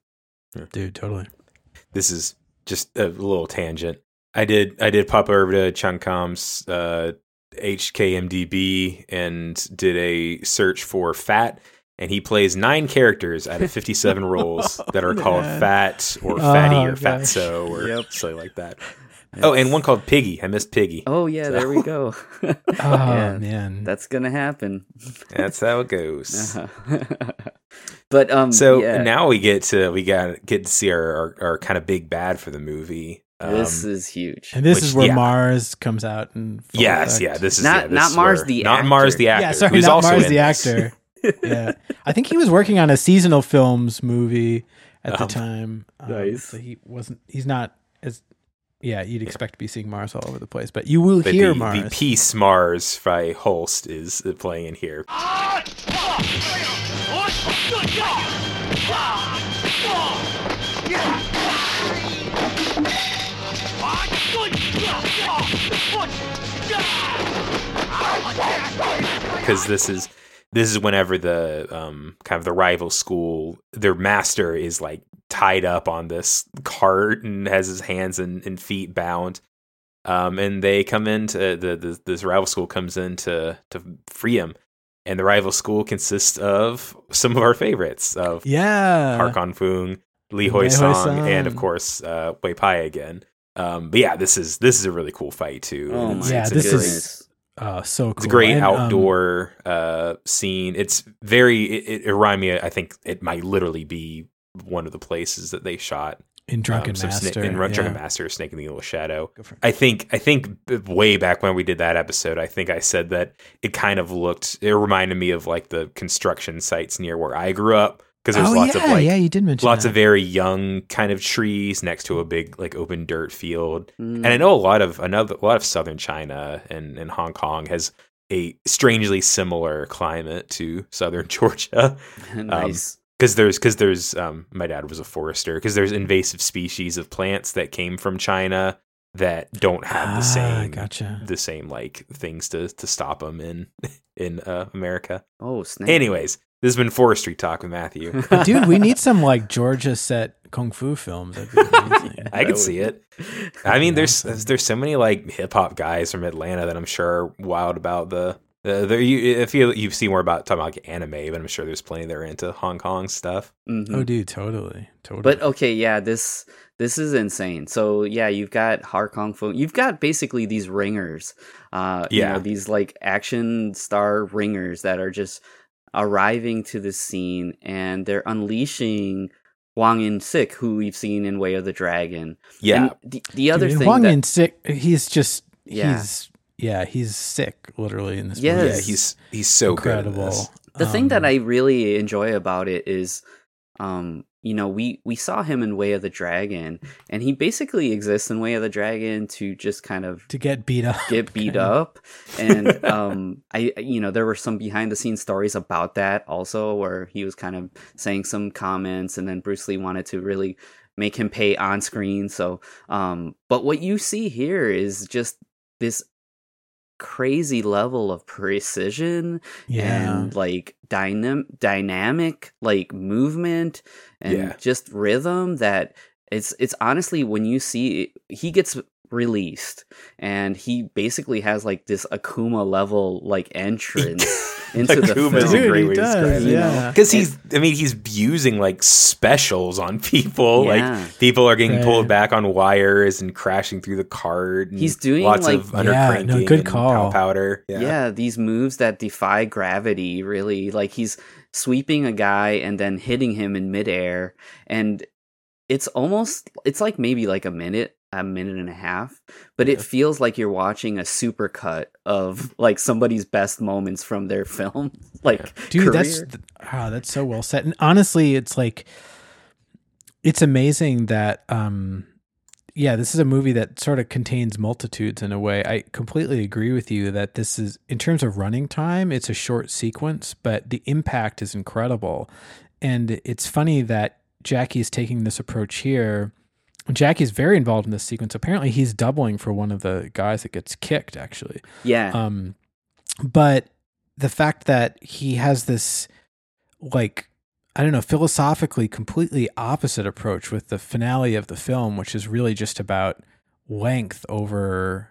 dude, totally. this is just a little tangent. I did I did pop over to Chunkom's uh, HKMDB and did a search for Fat, and he plays nine characters out of fifty seven [LAUGHS] roles that are called man. Fat or Fatty Oh, or gosh. Fatso or Yep. something like that. Oh, and one called Piggy. I missed Piggy. oh yeah there we go [LAUGHS] [LAUGHS] Oh Yeah, man, that's gonna happen That's how it goes. Uh-huh. [LAUGHS] but um So yeah, now we get to we got get to see our, our, our kind of big bad for the movie. this Um, is huge and this which- is where yeah. Mars comes out and yes, yeah. This is Not- yeah, this not is Mars where- the not Mars actor. the actor. yeah, sorry, who's not also Mars the this. actor. yeah, I think he was working on a seasonal films movie at the Um, time. Um, Nice. So he wasn't. He's not as. Yeah, you'd expect to be seeing Mars all over the place, but you will But hear the, Mars. the piece Mars by Holst is playing in here. because this is this is whenever the um kind of the rival school their master is like tied up on this cart and has his hands and, and feet bound um and they come into the, the this rival school comes in to to free him and the rival school consists of some of our favorites of yeah, Har Kon Fung, Li Wei Hoi Song, Hoi and of course uh, Wei Pai again. Um, but yeah, this is this is a really cool fight too. oh it's, Yeah, it's this great- is- uh, so cool. it's a great And, um, outdoor uh, scene. It's very. It, it, it reminded me. I think it might literally be one of the places that they shot in Drunken um, Master. Sna- in yeah. Drunken Master, Snake in the Eagle Shadow. Go for it. I think I think way back when we did that episode, I think I said that it kind of looked. It reminded me of like the construction sites near where I grew up because there's oh lots yeah, of like yeah, you did mention lots that. of very young kind of trees next to a big like open dirt field Mm. and i know a lot of another a lot of southern china and, and hong kong has a strangely similar climate to southern [LAUGHS] georgia [LAUGHS] nice because there's because there's um my dad was a forester because there's invasive species of plants that came from china that don't have the Ah, same Gotcha. the same like things to to stop them in [LAUGHS] in uh, america oh snap anyways this has been forestry talk with matthew [LAUGHS] Dude, we need some like Georgia set kung fu films. That'd be [LAUGHS] amazing. I could see it. I mean, there's there's so many like hip hop guys from Atlanta that I'm sure are wild about the. Uh, there, you, if you you see more about talking about like anime, but I'm sure there's plenty that are into Hong Kong stuff. Mhm. oh, dude, totally, totally. But okay, yeah, this this is insane. So yeah, you've got Hong Kong Fu. You've got basically these ringers. Uh you Yeah. know, these like action star ringers that are just arriving to the scene and they're unleashing Whang In-sik, who we've seen in Way of the Dragon. Yeah, And the, the other Dude, thing Huang that, Yin sick. He's just Yeah. he's yeah he's sick literally in this Yes. movie. yeah, he's he's so incredible. good. in this. the thing that Um, I really enjoy about it is um you know we we saw him in Way of the Dragon and he basically exists in Way of the Dragon to just kind of to get beat up, get beat up and [LAUGHS] um i you know there were some behind the scenes stories about that also where he was kind of saying some comments and then bruce lee wanted to really make him pay on screen so um but what you see here is just this crazy level of precision Yeah, and like dynam- dynamic like movement and Yeah. just rhythm that it's it's honestly when you see he gets released and he basically has like this akuma level like [LAUGHS] entrance into the Akuma is a film Dude, great he way to does, describe it. yeah. Because he's, I mean, he's using like specials on people. Yeah. Like people are getting Right. pulled back on wires and crashing through the cart. and He's doing, lots like- of Yeah, undercranking no, good and call. powder. yeah. these moves that defy gravity really like he's sweeping a guy and then hitting him in midair and it's almost it's like maybe like a minute a minute and a half but it feels like you're watching a supercut of like somebody's best moments from their film [LAUGHS] like dude that's career. th- ah, that's so well set. and honestly it's like it's amazing that um yeah this is a movie that sort of contains multitudes in a way i completely agree with you that this is in terms of running time it's a short sequence but the impact is incredible and it's funny that jackie's taking this approach here jackie's very involved in this sequence apparently he's doubling for one of the guys that gets kicked actually yeah um, but the fact that he has this, like, I don't know, philosophically completely opposite approach with the finale of the film, which is really just about length over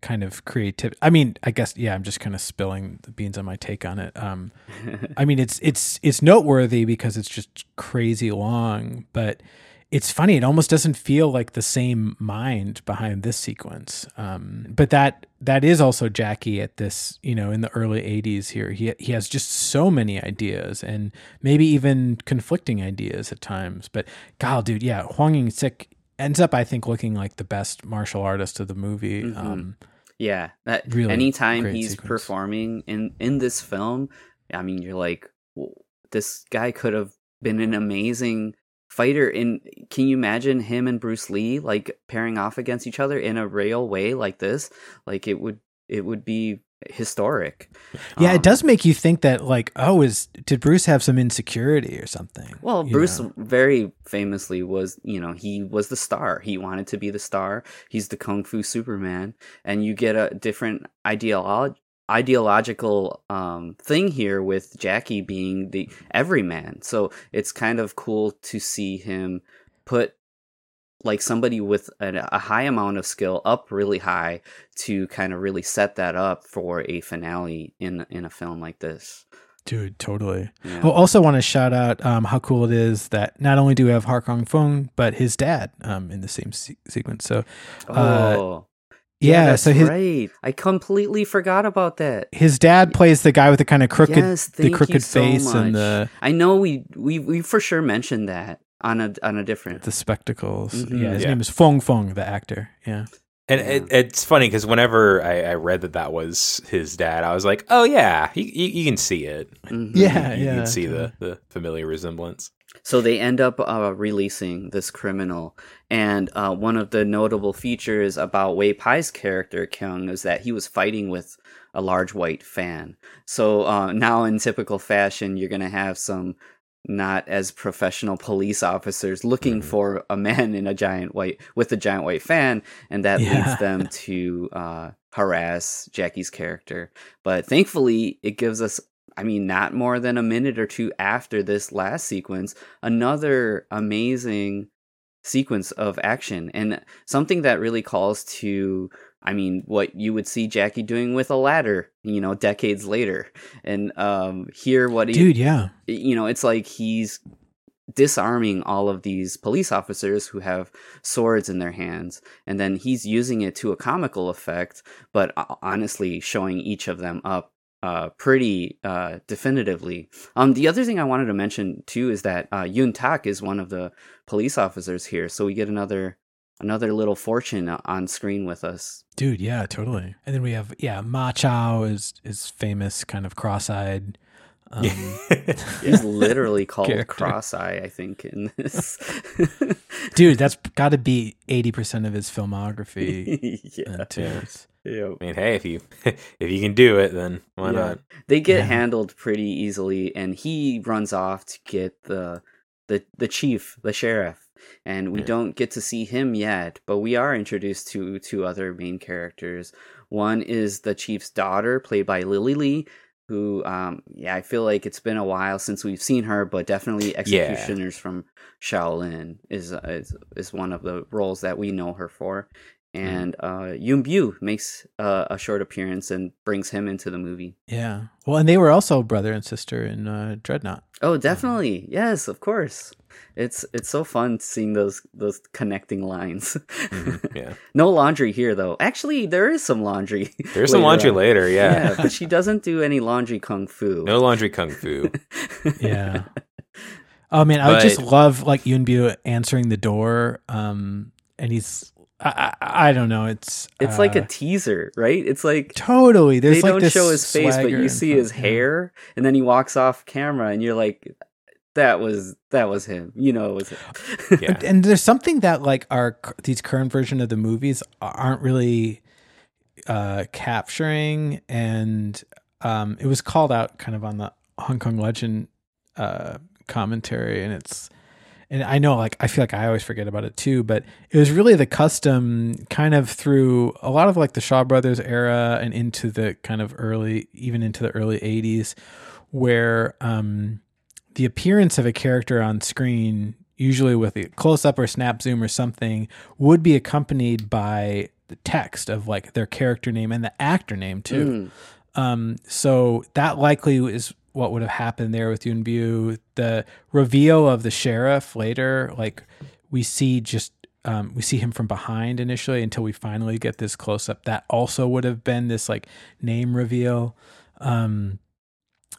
kind of creativity. I mean, I guess yeah, I'm just kind of spilling the beans on my take on it. Um, [LAUGHS] I mean, it's it's it's noteworthy because it's just crazy long, but it's funny. It almost doesn't feel like the same mind behind this sequence. Um, but that that is also Jackie at this, you know, in the early '80s. Here, he he has just so many ideas and maybe even conflicting ideas at times. But God, dude, yeah, Whang In-sik ends up, I think, looking like the best martial artist of the movie. Mhm. Um, Yeah, that Really anytime he's sequence. performing in in this film, I mean, you're like, "Whoa, this guy could have been an amazing fighter. In can you imagine him and Bruce Lee like pairing off against each other in a real way like this? Like it would it would be historic. yeah, Um, it does make you think that, like, oh, is did Bruce have some insecurity or something? Well, Bruce know? very famously was, you know, he was the star. He wanted to be the star. He's the kung fu Superman, and you get a different ideolo- ideological um, thing here with Jackie being the everyman. So it's kind of cool to see him put like somebody with a, a high amount of skill up really high to kind of really set that up for a finale in in a film like this. Dude, totally. Yeah. I also want to shout out um, how cool it is that not only do we have Har Kong Fung, but his dad um, in the same se- sequence. So, uh, oh. Yeah, that's so his right. I completely forgot about that. his dad plays the guy with the kind of crooked, Yes, the crooked so face and the I know we we we for sure mentioned that on a on a different. the spectacles. Mhm. Yeah, his Yeah. name is Fung Fung, the actor. Yeah, And Yeah. it, it's funny because whenever I, I read that that was his dad, I was like, oh, yeah, you, you, you can see it. Mhm. Yeah, you yeah, can see totally. the, the familiar resemblance. So they end up uh, releasing this criminal, and uh, one of the notable features about Wei Pai's character Kyung is that he was fighting with a large white fan. So uh, now, in typical fashion, you're gonna have some not as professional police officers looking Mhm. for a man in a giant white with a giant white fan, and that Yeah. leads them [LAUGHS] to uh, harass Jackie's character. But thankfully, it gives us I mean, not more than a minute or two after this last sequence, another amazing sequence of action and something that really calls to I mean, what you would see Jackie doing with a ladder, you know, decades later. And um here what he dude. Yeah, you know, it's like he's disarming all of these police officers who have swords in their hands and then he's using it to a comical effect but uh, honestly showing each of them up uh, pretty uh, definitively. Um, the other thing I wanted to mention too is that uh, Yuen Tak is one of the police officers here, so we get another another little fortune on screen with us. dude. Yeah, totally. And then we have yeah, Ma Chao is is famous, kind of cross-eyed. Um, [LAUGHS] He's literally called Character. Cross-Eye, I think, in this. [LAUGHS] dude, that's got to be eighty percent of his filmography. [LAUGHS] yeah. too. Yeah. I mean, hey, if you if you can do it, then why Yeah. not? They get Yeah. handled pretty easily, and he runs off to get the the the chief, the sheriff, and we Yeah. don't get to see him yet. But we are introduced to two other main characters. One is the chief's daughter, played by Lily Li. Who, um, yeah, I feel like it's been a while since we've seen her, but definitely Executioners from Shaolin is, is is one of the roles that we know her for. and uh, Yuen Biao makes uh, a short appearance and brings him into the movie. Yeah. Well, and they were also brother and sister in uh, Dreadnought. Oh, definitely. Yes, of course. It's it's so fun seeing those those connecting lines. Mhm, [LAUGHS] yeah. no laundry here though. Actually, there is some laundry. [LAUGHS] There's some laundry on. later, yeah. but [LAUGHS] she doesn't do any laundry kung fu. no laundry kung fu. Yeah. Oh man, I would just love like Yuen Biao answering the door. Um, and he's I I, I don't know. It's It's like a uh, teaser, right? It's like totally. There's they like don't this show his face, but you see his hair, and then he walks off camera, and you're like, "That was that was him." You know, it was him. [LAUGHS] Yeah. And there's something that like our these current version of the movies aren't really uh capturing and um it was called out kind of on the Hong Kong legend uh commentary and it's and I know like I feel like I always forget about it too, but it was really the custom kind of through a lot of like the Shaw Brothers era and into the kind of early even into the early 80s where um the appearance of a character on screen usually with a close up or snap zoom or something would be accompanied by the text of like their character name and the actor name too. Mm. Um, so that likely is what would have happened there with Yuen Biao. The reveal of the sheriff later, like we see just um, we see him from behind initially until we finally get this close up. That also would have been this like name reveal. Um,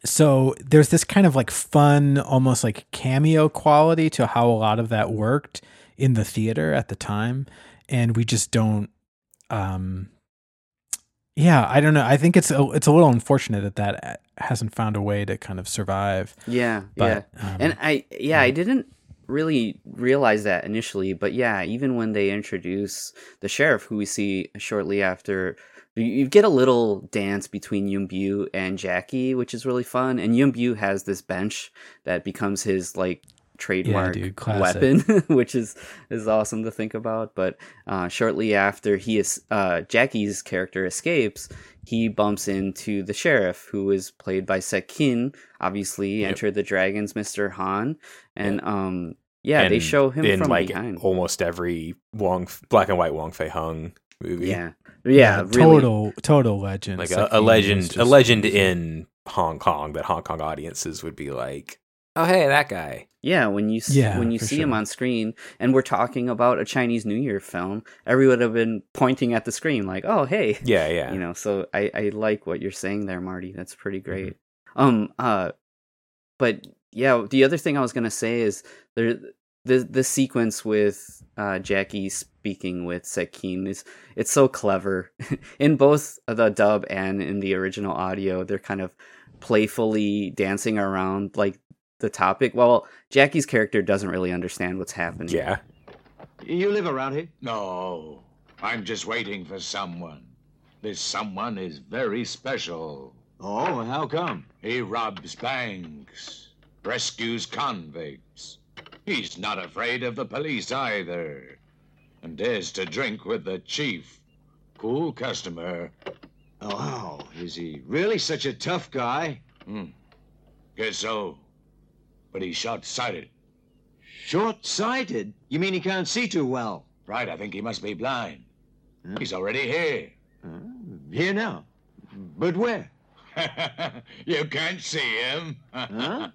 so there's this kind of like fun, almost like cameo quality to how a lot of that worked in the theater at the time, and we just don't. Um, yeah, I don't know. I think it's a, it's a little unfortunate that that uh, hasn't found a way to kind of survive. Yeah, But yeah. um, And I yeah, I didn't really realize that initially, but yeah, even when they introduce the sheriff who we see shortly after you- get a little dance between Yuen Biao and Jackie, which is really fun. And Yuen Biao has this bench that becomes his like trademark dude, weapon, [LAUGHS] which is is awesome to think about. But uh, shortly after he is uh, Jackie's character escapes, he bumps into the sheriff, who is played by Shih Kien. Obviously, Yep. Enter the Dragons, Mister Han, and um, yeah, they show him in from like behind. almost every Wong black and white Wong Fei Hung movie. Yeah, yeah, really. total total legend. Like It's a, a legend, was a just- legend in Hong Kong that Hong Kong audiences would be like, "Oh, hey, that guy." Yeah, when you s- Yeah, when you for see him on screen, and we're talking about a Chinese New Year film, everyone would have been pointing at the screen like, "Oh, hey." Yeah, yeah. you know so i i like what you're saying there marty that's pretty Mm-hmm. great um uh but yeah the other thing i was gonna say is there the the sequence with uh jackie speaking with Shih Kien is it's so clever [LAUGHS] in both the dub and in the original audio they're kind of playfully dancing around like the topic well jackie's character doesn't really understand what's happening yeah. You live around here? No, I'm just waiting for someone. This someone is very special. Oh, how come? He robs banks, rescues convicts. He's not afraid of the police either, and dares to drink with the chief. Cool customer. Oh, wow. is he really such a tough guy? Hmm. Guess so. But he's short-sighted. Short-sighted? You mean he can't see too well? Right, I think he must be blind. Hmm. He's already here. Here now. But where? [LAUGHS] you can't see him. Huh?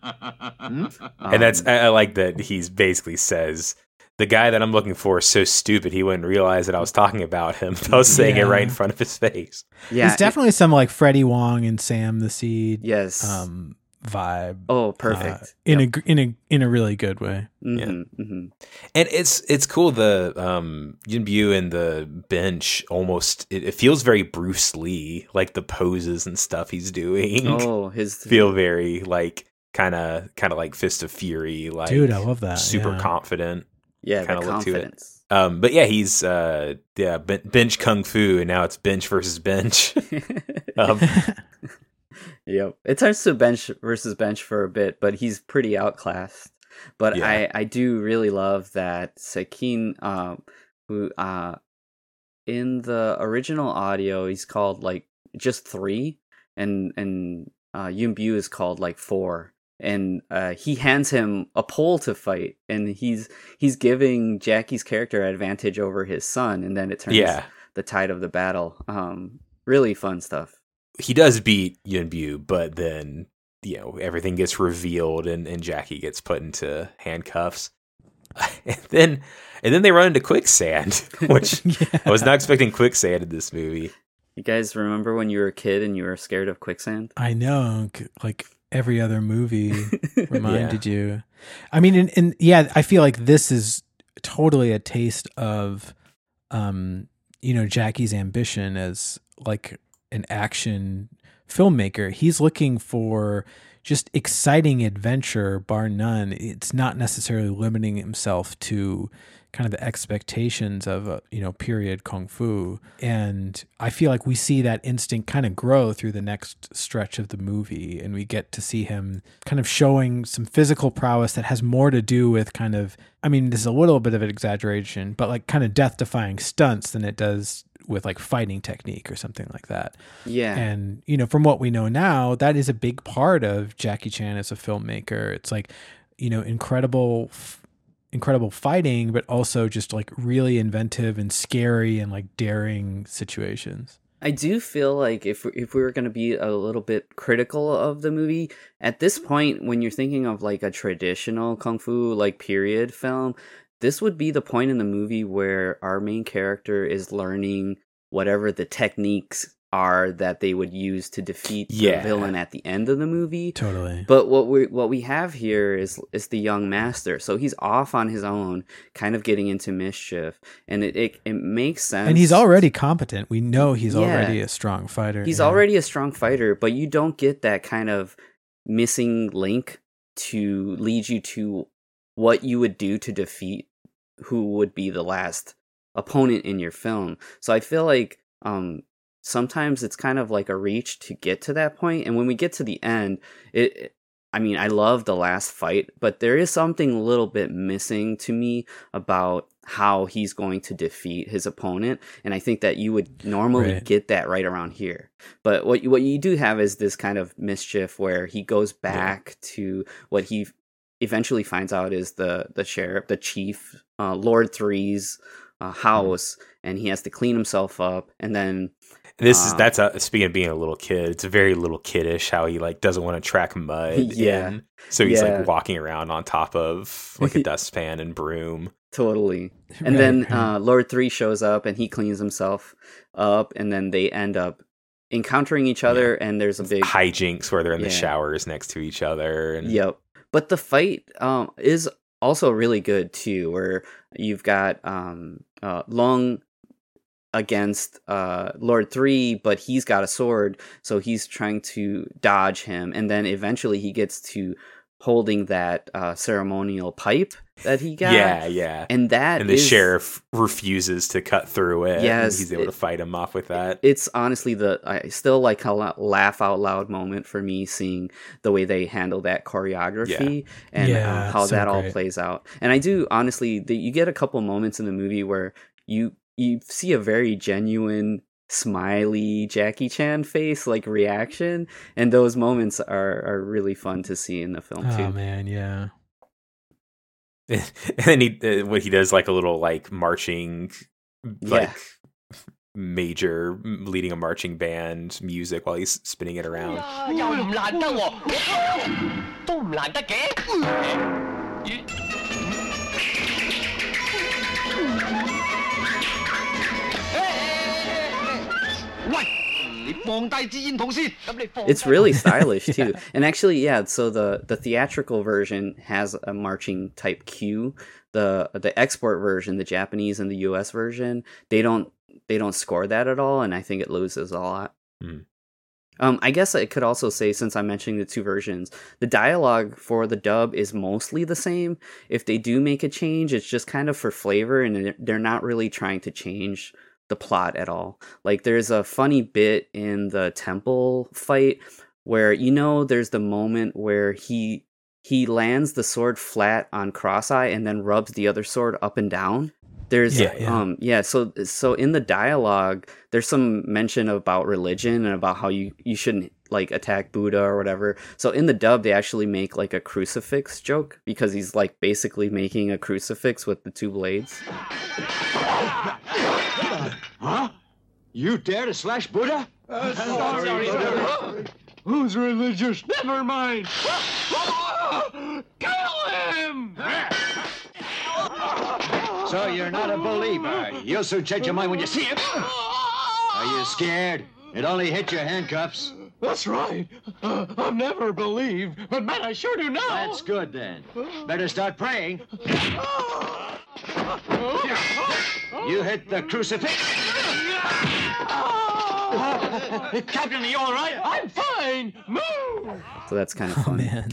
Um, [LAUGHS] and that's I, I like that he's basically says the guy that I'm looking for is so stupid he wouldn't realize that I was talking about him. [LAUGHS] I was saying it right in front of his face. yeah There's definitely some like Freddie Wong and Sam the Seed yes um vibe. oh uh, perfect in a in a in a really good way. hmm hmm And it's it's cool the um Yuen Biao and the bench almost it, it feels very Bruce Lee like the poses and stuff he's doing Oh, [LAUGHS] his feel very like kind of kind of like Fist of Fury like Dude, I love that. super yeah. confident. yeah, kinda look to it. Um, but yeah, he's uh yeah bench kung fu and now it's bench versus bench. [LAUGHS] [LAUGHS] um, yep, it turns to bench versus bench for a bit, but he's pretty outclassed. But Yeah. I I do really love that Shih Kien, um, who uh, in the original audio he's called like just three, and and uh, Yuen Biao is called like four. and uh, he hands him a pole to fight, and he's he's giving Jackie's character advantage over his son, and then it turns Yeah. the tide of the battle. Um, really fun stuff. He does beat Yuen Biao, but then you know everything gets revealed and, and Jackie gets put into handcuffs. [LAUGHS] and then and then they run into quicksand, [LAUGHS] which [LAUGHS] I was not expecting quicksand in this movie. You guys remember when you were a kid and you were scared of quicksand? I know, like every other movie reminded you. I mean, and, and yeah, I feel like this is totally a taste of, um, you know, Jackie's ambition as like an action filmmaker. He's looking for just exciting adventure, bar none. It's not necessarily limiting himself to kind of the expectations of uh, you know period kung fu and i feel like we see that instinct kind of grow through the next stretch of the movie and we get to see him kind of showing some physical prowess that has more to do with kind of i mean this is a little bit of an exaggeration but like kind of death defying stunts than it does with like fighting technique or something like that Yeah. and, you know, from what we know now, that is a big part of Jackie Chan as a filmmaker. It's like, you know, incredible, f- incredible fighting, but also just like really inventive and scary and like daring situations. I do feel like if if we were going to be a little bit critical of the movie at this point, when you're thinking of like a traditional kung fu like period film, this would be the point in the movie where our main character is learning whatever the techniques are that they would use to defeat Yeah. the villain at the end of the movie. Totally. But what we what we have here is is the young master. So he's off on his own, kind of getting into mischief, and it it, it makes sense. and he's already competent. We know he's Yeah. already a strong fighter. He's yeah. already a strong fighter, but you don't get that kind of missing link to lead you to what you would do to defeat who would be the last opponent in your film. So I feel like um sometimes it's kind of like a reach to get to that point and when we get to the end it I mean, I love the last fight, but there is something a little bit missing to me about how he's going to defeat his opponent, and I think that you would normally Right. get that right around here. But what you, what you do have is this kind of mischief where he goes back to what he eventually finds out is the the sheriff, the chief, uh, Lord Three's uh, house, and he has to clean himself up, and then This is Um, that's a, speaking of being a little kid. It's very little kiddish how he like doesn't want to track mud. [LAUGHS] Yeah. in. so he's Yeah. like walking around on top of like a [LAUGHS] dustpan and broom. Totally. [LAUGHS] And Right, then uh, Lord Three shows up and he cleans himself up, and then they end up encountering each other, and there's a big hijinks where they're in the showers next to each other. And Yep. But the fight um, is also really good too, where you've got um, uh, Long against uh, Lord Three, but he's got a sword, so he's trying to dodge him, and then eventually he gets to holding that uh, ceremonial pipe that he got. yeah, yeah. And that And the is- sheriff refuses to cut through it. and Yes, he's able it- to fight him off with that. it's honestly the I still like a laugh out loud moment for me seeing the way they handle that choreography and Yeah, uh, how so that all great. plays out. And I do honestly, the, you get a couple moments in the movie where you you see a very genuine smiley Jackie Chan face like reaction. And those moments are are really fun to see in the film too. Oh man, yeah. [LAUGHS] and then he uh, when he does like a little like marching like major leading a marching band music while he's spinning it around [LAUGHS] It's really [LAUGHS] stylish too. And actually, yeah, so the the theatrical version has a marching type cue. The the export version, the Japanese and the US version, they don't they don't score that at all and I think it loses a lot. Hmm. Um, I guess I could also say, since I'm mentioning the two versions, the dialogue for the dub is mostly the same. If they do make a change, it's just kind of for flavor, and they're- they're not really trying to change the plot at all. Like, there's a funny bit in the temple fight where you know there's the moment where he he lands the sword flat on Cross Eye and then rubs the other sword up and down. There's Yeah, yeah. um yeah, so so in the dialogue there's some mention about religion and about how you you shouldn't like attack Buddha or whatever. So in the dub they actually make like a crucifix joke because he's like basically making a crucifix with the two blades. [LAUGHS] Huh? You dare to slash Buddha? Sorry, sorry. Who's religious? Never mind. Kill him! So you're not a believer. You'll soon change your mind when you see him. Are you scared? It only hit your handcuffs. That's right. Uh, I've never believed, but man, I sure do now. That's good then. Better start praying. You hit the crucifix. [LAUGHS] Captain, are you all right? I'm fine. Move. So that's kind of Oh fun. man.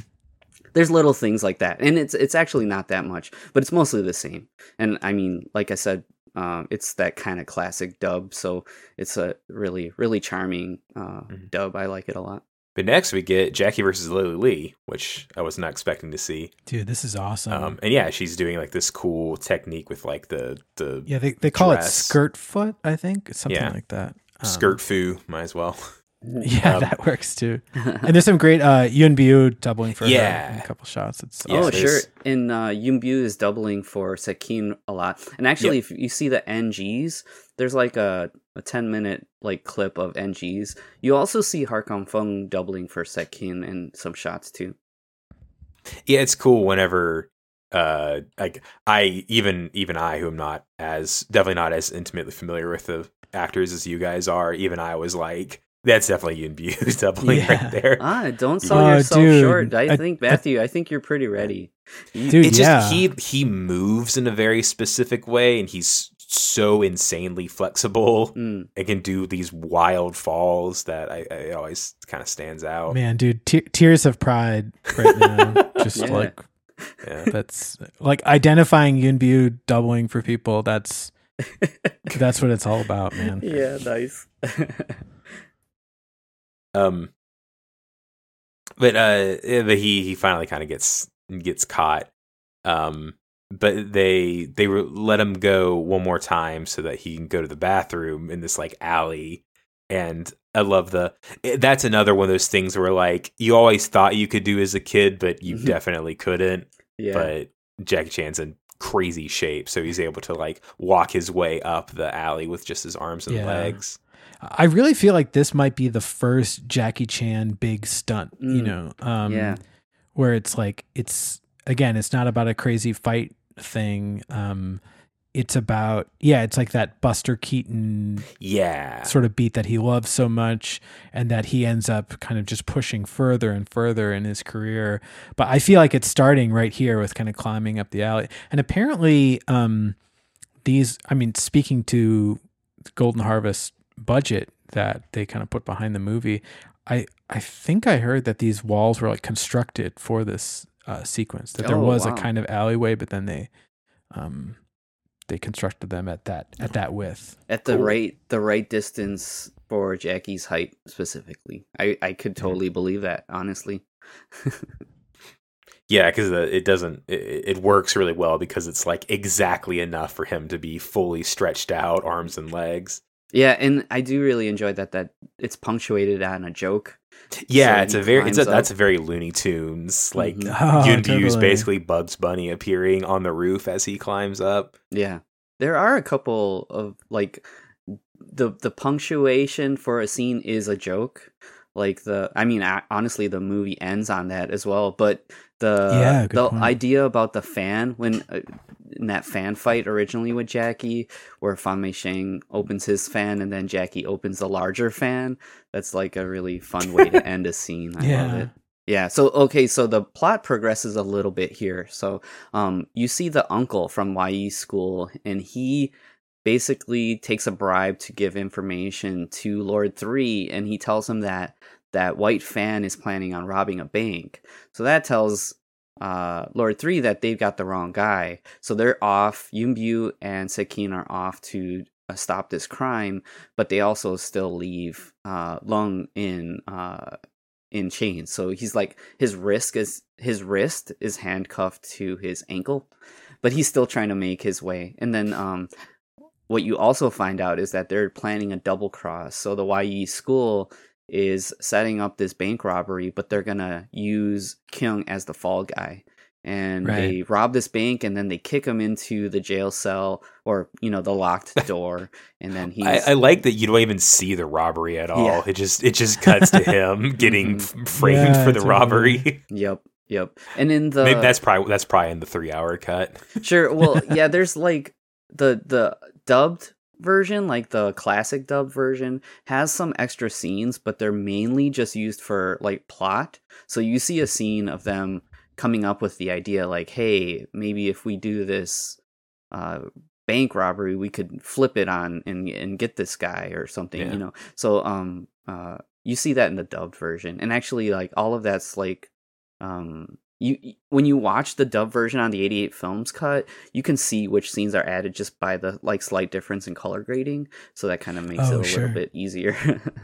There's little things like that, and it's it's actually not that much, but it's mostly the same. And I mean, like I said, um, it's that kind of classic dub, so it's a really really charming uh, Mhm. dub. I like it a lot. But next we get Jackie versus Lily Li, which I was not expecting to see. Dude, this is awesome. Um, and yeah, she's doing like this cool technique with like the the yeah, they, they call it skirt foot, I think. Something Yeah. like that. Um, skirt foo. Might as well. [LAUGHS] Yeah, um, that works too. And there's some great uh Yuen Biao doubling for her Yeah. in a couple shots. It's Yeah, oh, awesome. sure. there's- And uh, Yuen Biao is doubling for Shih Kien a lot. And actually, if you see the NGs, there's like a, a 10 minute like clip of NGs. You also see Hak-on Fung doubling for Shih Kien in some shots too. yeah, it's cool whenever uh like I even even I who am not as definitely not as intimately familiar with the actors as you guys are, even I was like, that's definitely Yuen Biao [LAUGHS] doubling Yeah. right there. Ah, don't sell Oh, yourself dude. short. I I- think I- Matthew. I think you're pretty ready. You- Dude, it's yeah. just he he moves in a very specific way and he's so insanely flexible Mm. and can do these wild falls that I, I always kind of stands out. Man, dude, te- tears of pride right now. [LAUGHS] Just Yeah. like Yeah. that's like identifying Yuen Biao doubling for people. That's [LAUGHS] that's what it's all about, man. yeah, nice. [LAUGHS] Um, but uh, but he he finally kind of gets gets caught. Um, but they they re- let him go one more time so that he can go to the bathroom in this like alley. And I love the eh, that's another one of those things where like you always thought you could do as a kid, but you Mhm. definitely couldn't. yeah. But Jackie Chan's in crazy shape, so he's able to like walk his way up the alley with just his arms and Yeah. legs. I really feel like this might be the first Jackie Chan big stunt, you Mm. know. Um Yeah. where it's like it's again, it's not about a crazy fight thing. Um it's about yeah, it's like that Buster Keaton Yeah, sort of beat that he loves so much and that he ends up kind of just pushing further and further in his career but i feel like it's starting right here with kind of climbing up the alley and apparently um these i mean speaking to golden harvest budget that they kind of put behind the movie i i think i heard that these walls were like constructed for this uh, sequence that there Oh, was wow. a kind of alleyway but then they um they constructed them at that at that width At the Cool. right the right distance for Jackie's height specifically. I I could totally believe that honestly. [LAUGHS] Yeah, because it doesn't. It, it works really well because it's like exactly enough for him to be fully stretched out, arms and legs. Yeah, and I do really enjoy that that it's punctuated on a joke. Yeah, So it's a very. It's a, that's a very Looney Tunes like. Mm-hmm. [LAUGHS] Oh, Yuen Biao's totally. basically Bugs Bunny appearing on the roof as he climbs up. Yeah. There are a couple of like the the punctuation for a scene is a joke. Like the I mean a- honestly the movie ends on that as well, but the Yeah, the point. idea about the fan when uh, in that fan fight originally with Jackie where Fan Mei Sheng opens his fan and then Jackie opens the larger fan, that's like a really fun way to end a [LAUGHS] scene. I love Yeah. it. Yeah. So okay. So the plot progresses a little bit here. So um, you see the uncle from YE school, and he basically takes a bribe to give information to Lord Three, and he tells him that that White Fan is planning on robbing a bank. So that tells uh, Lord Three that they've got the wrong guy. So they're off. Yuen Biao and Shih Kien are off to uh, stop this crime, but they also still leave uh, Lung in uh, in chains. So he's like his wrist is his wrist is handcuffed to his ankle, but he's still trying to make his way. And then um, what you also find out is that they're planning a double cross. So the YE school is setting up this bank robbery, but they're gonna use Kyung as the fall guy. And Right. they rob this bank, and then they kick him into the jail cell, or you know, the locked [LAUGHS] door. And then he's I, I like that you don't even see the robbery at all. Yeah. It just it just cuts to him [LAUGHS] getting Mhm. framed Yeah, for the totally. robbery. [LAUGHS] Yep, yep. And in the Maybe that's probably that's probably in the three hour cut. Sure. Well, yeah, there's like the the dubbed version, like the classic dubbed version, has some extra scenes, but they're mainly just used for like plot. So you see a scene of them coming up with the idea like, hey, maybe if we do this uh bank robbery, we could flip it on and and get this guy or something, Yeah. you know. So um uh you see that in the dubbed version. And actually like all of that's like um you when you watch the dub version on the 88 films cut you can see which scenes are added just by the like slight difference in color grading so that kind of makes Oh, it a sure. little bit easier [LAUGHS]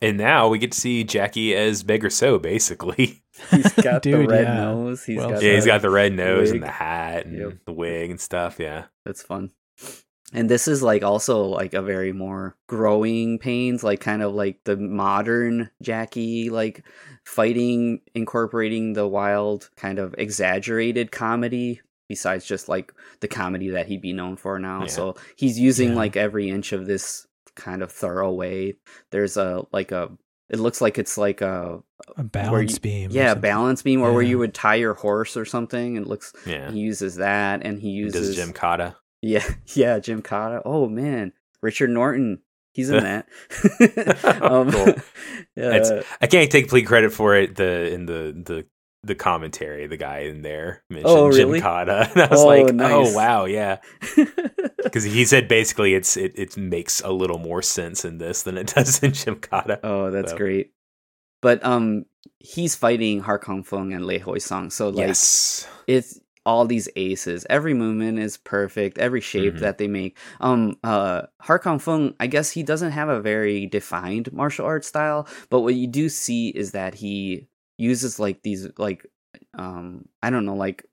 And now we get to see Jackie as Beggar So, basically. [LAUGHS] he's got the red yeah. nose he's Well got Yeah, he's the- got the red nose wig. and the hat and Yep. the wig and stuff. Yeah. that's fun and this is like also like a very more growing pains like kind of like the modern jackie like fighting incorporating the wild kind of exaggerated comedy besides just like the comedy that he'd be known for now Yeah. so he's using Yeah. like every inch of this kind of thorough way there's a like a it looks like it's like a A balance you- beam. yeah balance beam or where you would tie your horse or something it looks Yeah. he uses that and he He uses does Gymkata. Yeah, [LAUGHS] yeah, Gymkata. Oh man, Richard Norton. He's in that. [LAUGHS] [LAUGHS] um, Cool. Uh, I can't take complete credit for it. The in the the the commentary, the guy in there mentioned Oh, Jim really? Cotta, and I was Oh, like, nice. oh wow, yeah, because he said basically it's it it makes a little more sense in this than it does in Gymkata. oh, that's So- great. But um, he's fighting Hak-on Fung and Lee Hoi-sang. So like, yes, it's all these aces. Every movement is perfect. Every shape Mhm. that they make. Um, uh, Hak-on Fung. I guess he doesn't have a very defined martial arts style, but what you do see is that he uses like these like um I don't know like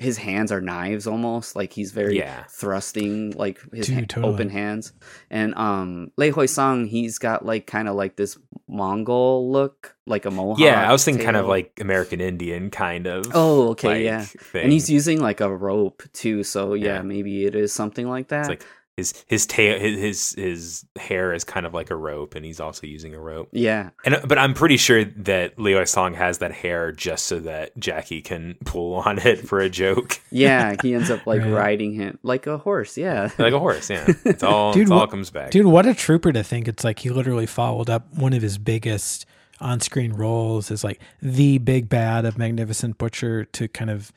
his hands are knives almost like he's very Yeah. thrusting like his Dude, ha- totally. open hands and um Lee Hoi-sang he's got like kind of like this Mongol look like a mohawk yeah. I was thinking kind of like American Indian kind of. Oh, okay, like, yeah. thing. and he's using like a rope too so yeah, Yeah. maybe it is something like that It's like his his tail his, his his hair is kind of like a rope, and he's also using a rope. yeah And but I'm pretty sure that Leo Song has that hair just so that Jackie can pull on it for a joke, [LAUGHS] yeah he ends up like Right. riding him like a horse yeah like a horse. Yeah, it's all [LAUGHS] Dude, it all what- comes back. Dude, what a trooper to think it's like he literally followed up one of his biggest on-screen roles as like the big bad of Magnificent Butcher to kind of,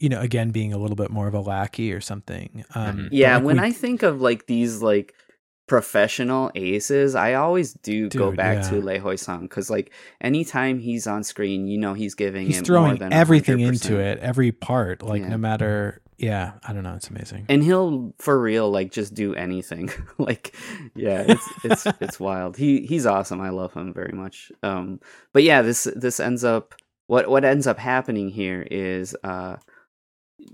you know, again being a little bit more of a lackey or something. Um, Mhm. Yeah, like, when we- I think of like these like professional aces, I always do go Dude, back to Le Lee Hoi-sang because like anytime he's on screen, you know he's giving he's it more throwing than everything 100%. into it, every part, like Yeah. no matter. Yeah, I don't know, it's amazing. and he'll for real like just do anything. [LAUGHS] like yeah, it's it's it's [LAUGHS] wild. He he's awesome. I love him very much. Um, but yeah, this this ends up what what ends up happening here is uh,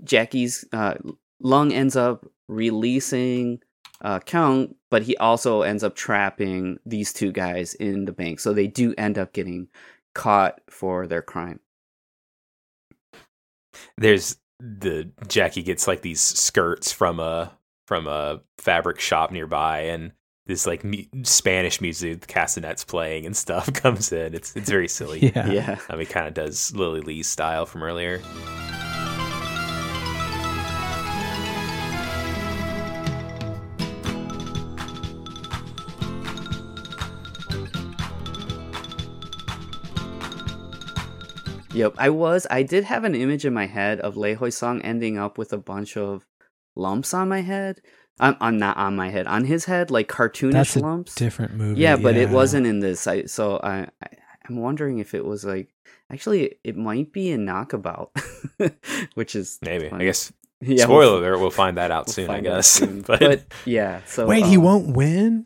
Jackie's uh, Lung ends up releasing uh, Kyung, but he also ends up trapping these two guys in the bank. So they do end up getting caught for their crime. There's the Jackie gets like these skirts from a from a fabric shop nearby, and this like mu- Spanish music, the castanets playing and stuff [LAUGHS] comes in. It's it's very silly. [LAUGHS] Yeah. Yeah. I mean, kind of does Lily Li's style from earlier. Yep, I was. I did have an image in my head of Lee Hoi-sang ending up with a bunch of lumps on my head. I'm, I'm not on my head, on his head, like cartoonish That's a lumps. different movie. yeah, but it wasn't in this. I so I, I I'm wondering if it was like actually it might be in Knockabout, [LAUGHS] which is Maybe funny. I guess. [LAUGHS] yeah, spoiler we'll- alert. We'll find that out we'll soon. I guess. [LAUGHS] soon. but, but yeah, so Wait, he um, won't win?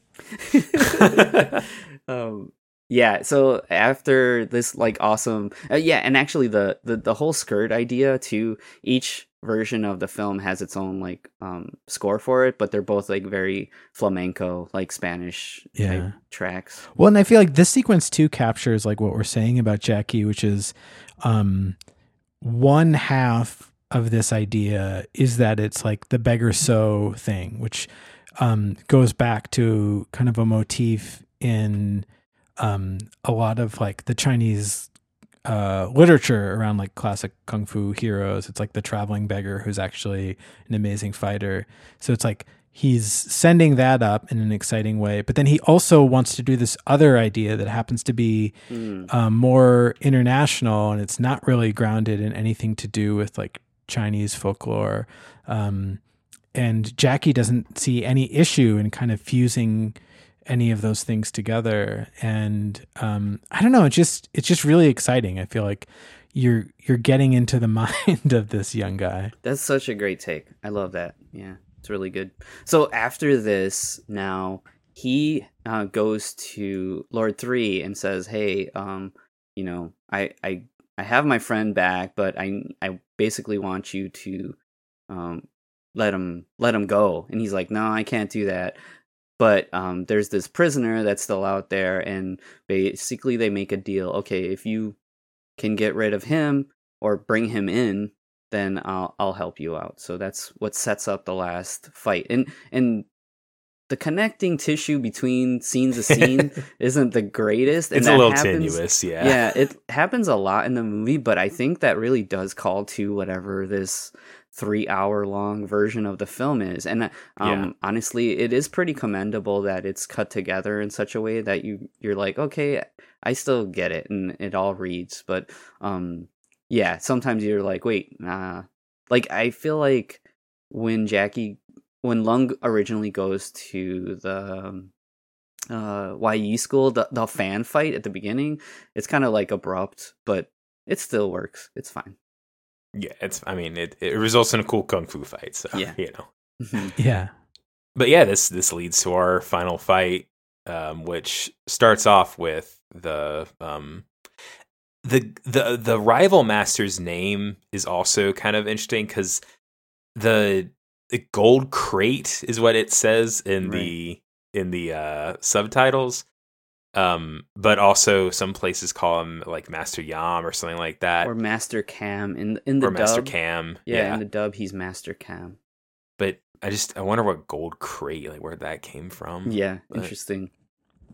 um, yeah so after this like awesome uh, yeah and actually the, the the whole skirt idea too each version of the film has its own like um score for it but they're both like very flamenco like spanish Yeah. tracks Well, and I feel like this sequence too captures like what we're saying about Jackie, which is um one half of this idea is that it's like the beggar so thing, which um goes back to kind of a motif in um a lot of like the Chinese uh literature around like classic kung fu heroes. It's like the traveling beggar who's actually an amazing fighter. So it's like he's sending that up in an exciting way, but then he also wants to do this other idea that happens to be Mm. um, more international and it's not really grounded in anything to do with like Chinese folklore. Um, and Jackie doesn't see any issue in kind of fusing any of those things together. And um, I don't know, it's just it's just really exciting. I feel like you're you're getting into the [LAUGHS] mind of this young guy. That's such a great take. I love that. Yeah, it's really good. So after this, now he uh, goes to Lord Three and says, "Hey, um, you know, I I I have my friend back, but I I basically want you to um let him let him go." And he's like, "No, I can't do that." But um, there's this prisoner that's still out there, and basically they make a deal. Okay, if you can get rid of him or bring him in, then I'll I'll help you out. So that's what sets up the last fight. And and the connecting tissue between scenes to scene [LAUGHS] isn't the greatest. And it's a little happens, tenuous, yeah. Yeah, it [LAUGHS] happens a lot in the movie, but I think that really does call to whatever this three hour long version of the film is. And uh, um, Yeah. honestly, it is pretty commendable that it's cut together in such a way that you you're like, okay, I still get it, and it all reads. But um, yeah, sometimes you're like, wait, nah. Like I feel like when Jackie, when Lung originally goes to the um, uh YE school, the the fan fight at the beginning, it's kind of like abrupt, but it still works. It's fine. Yeah, it's. I mean, it, it results in a cool kung fu fight. So Yeah. you know. Mhm. [LAUGHS] Yeah. But yeah, this this leads to our final fight, um, which starts off with the um, the the the rival master's name is also kind of interesting because the the gold crate is what it says in the in the uh, subtitles. Um, but also some places call him like Master Yam or something like that, or Master Cam in in the dub. or Master. Cam. Yeah, yeah in the dub, he's Master Cam. but I just I wonder what gold crate like where that came from. Yeah, but- interesting.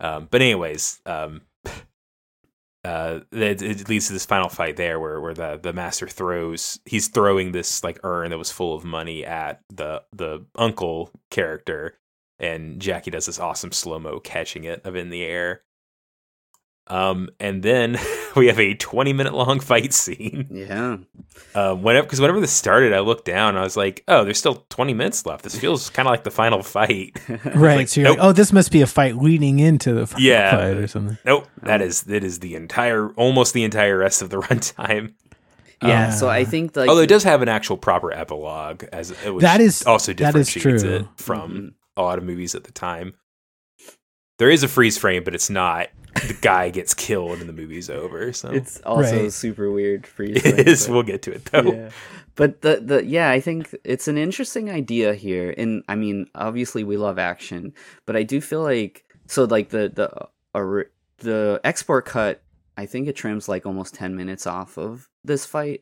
Um, but anyways, um, [LAUGHS] uh, it, it leads to this final fight there where where the the master throws he's throwing this like urn that was full of money at the the uncle character, and Jackie does this awesome slow mo catching it of in the air. Um, and then [LAUGHS] we have a 20 minute long fight scene. Yeah. Uh, whenever because whenever this started, I looked down. I was like, "Oh, there's still 20 minutes left. This feels [LAUGHS] kind of like the final fight." [LAUGHS] Right. Like, so you're nope. like, oh, this must be a fight leading into the final Yeah. fight or something. Nope, that is that is the entire almost the entire rest of the runtime. Yeah, so I think like Although it does have an actual proper epilogue, as it which That is- also that is differentiates true. it from Mhm. a lot of movies at the time. There is a freeze frame, but it's not the guy gets killed and the movie's over. So it's also Right. super weird freeze [LAUGHS] it frame, is. but- We'll get to it though. yeah. But the the yeah, I think it's an interesting idea here. And I mean, obviously we love action, but I do feel like so like the the uh, the export cut, I think it trims like almost 10 minutes off of this fight.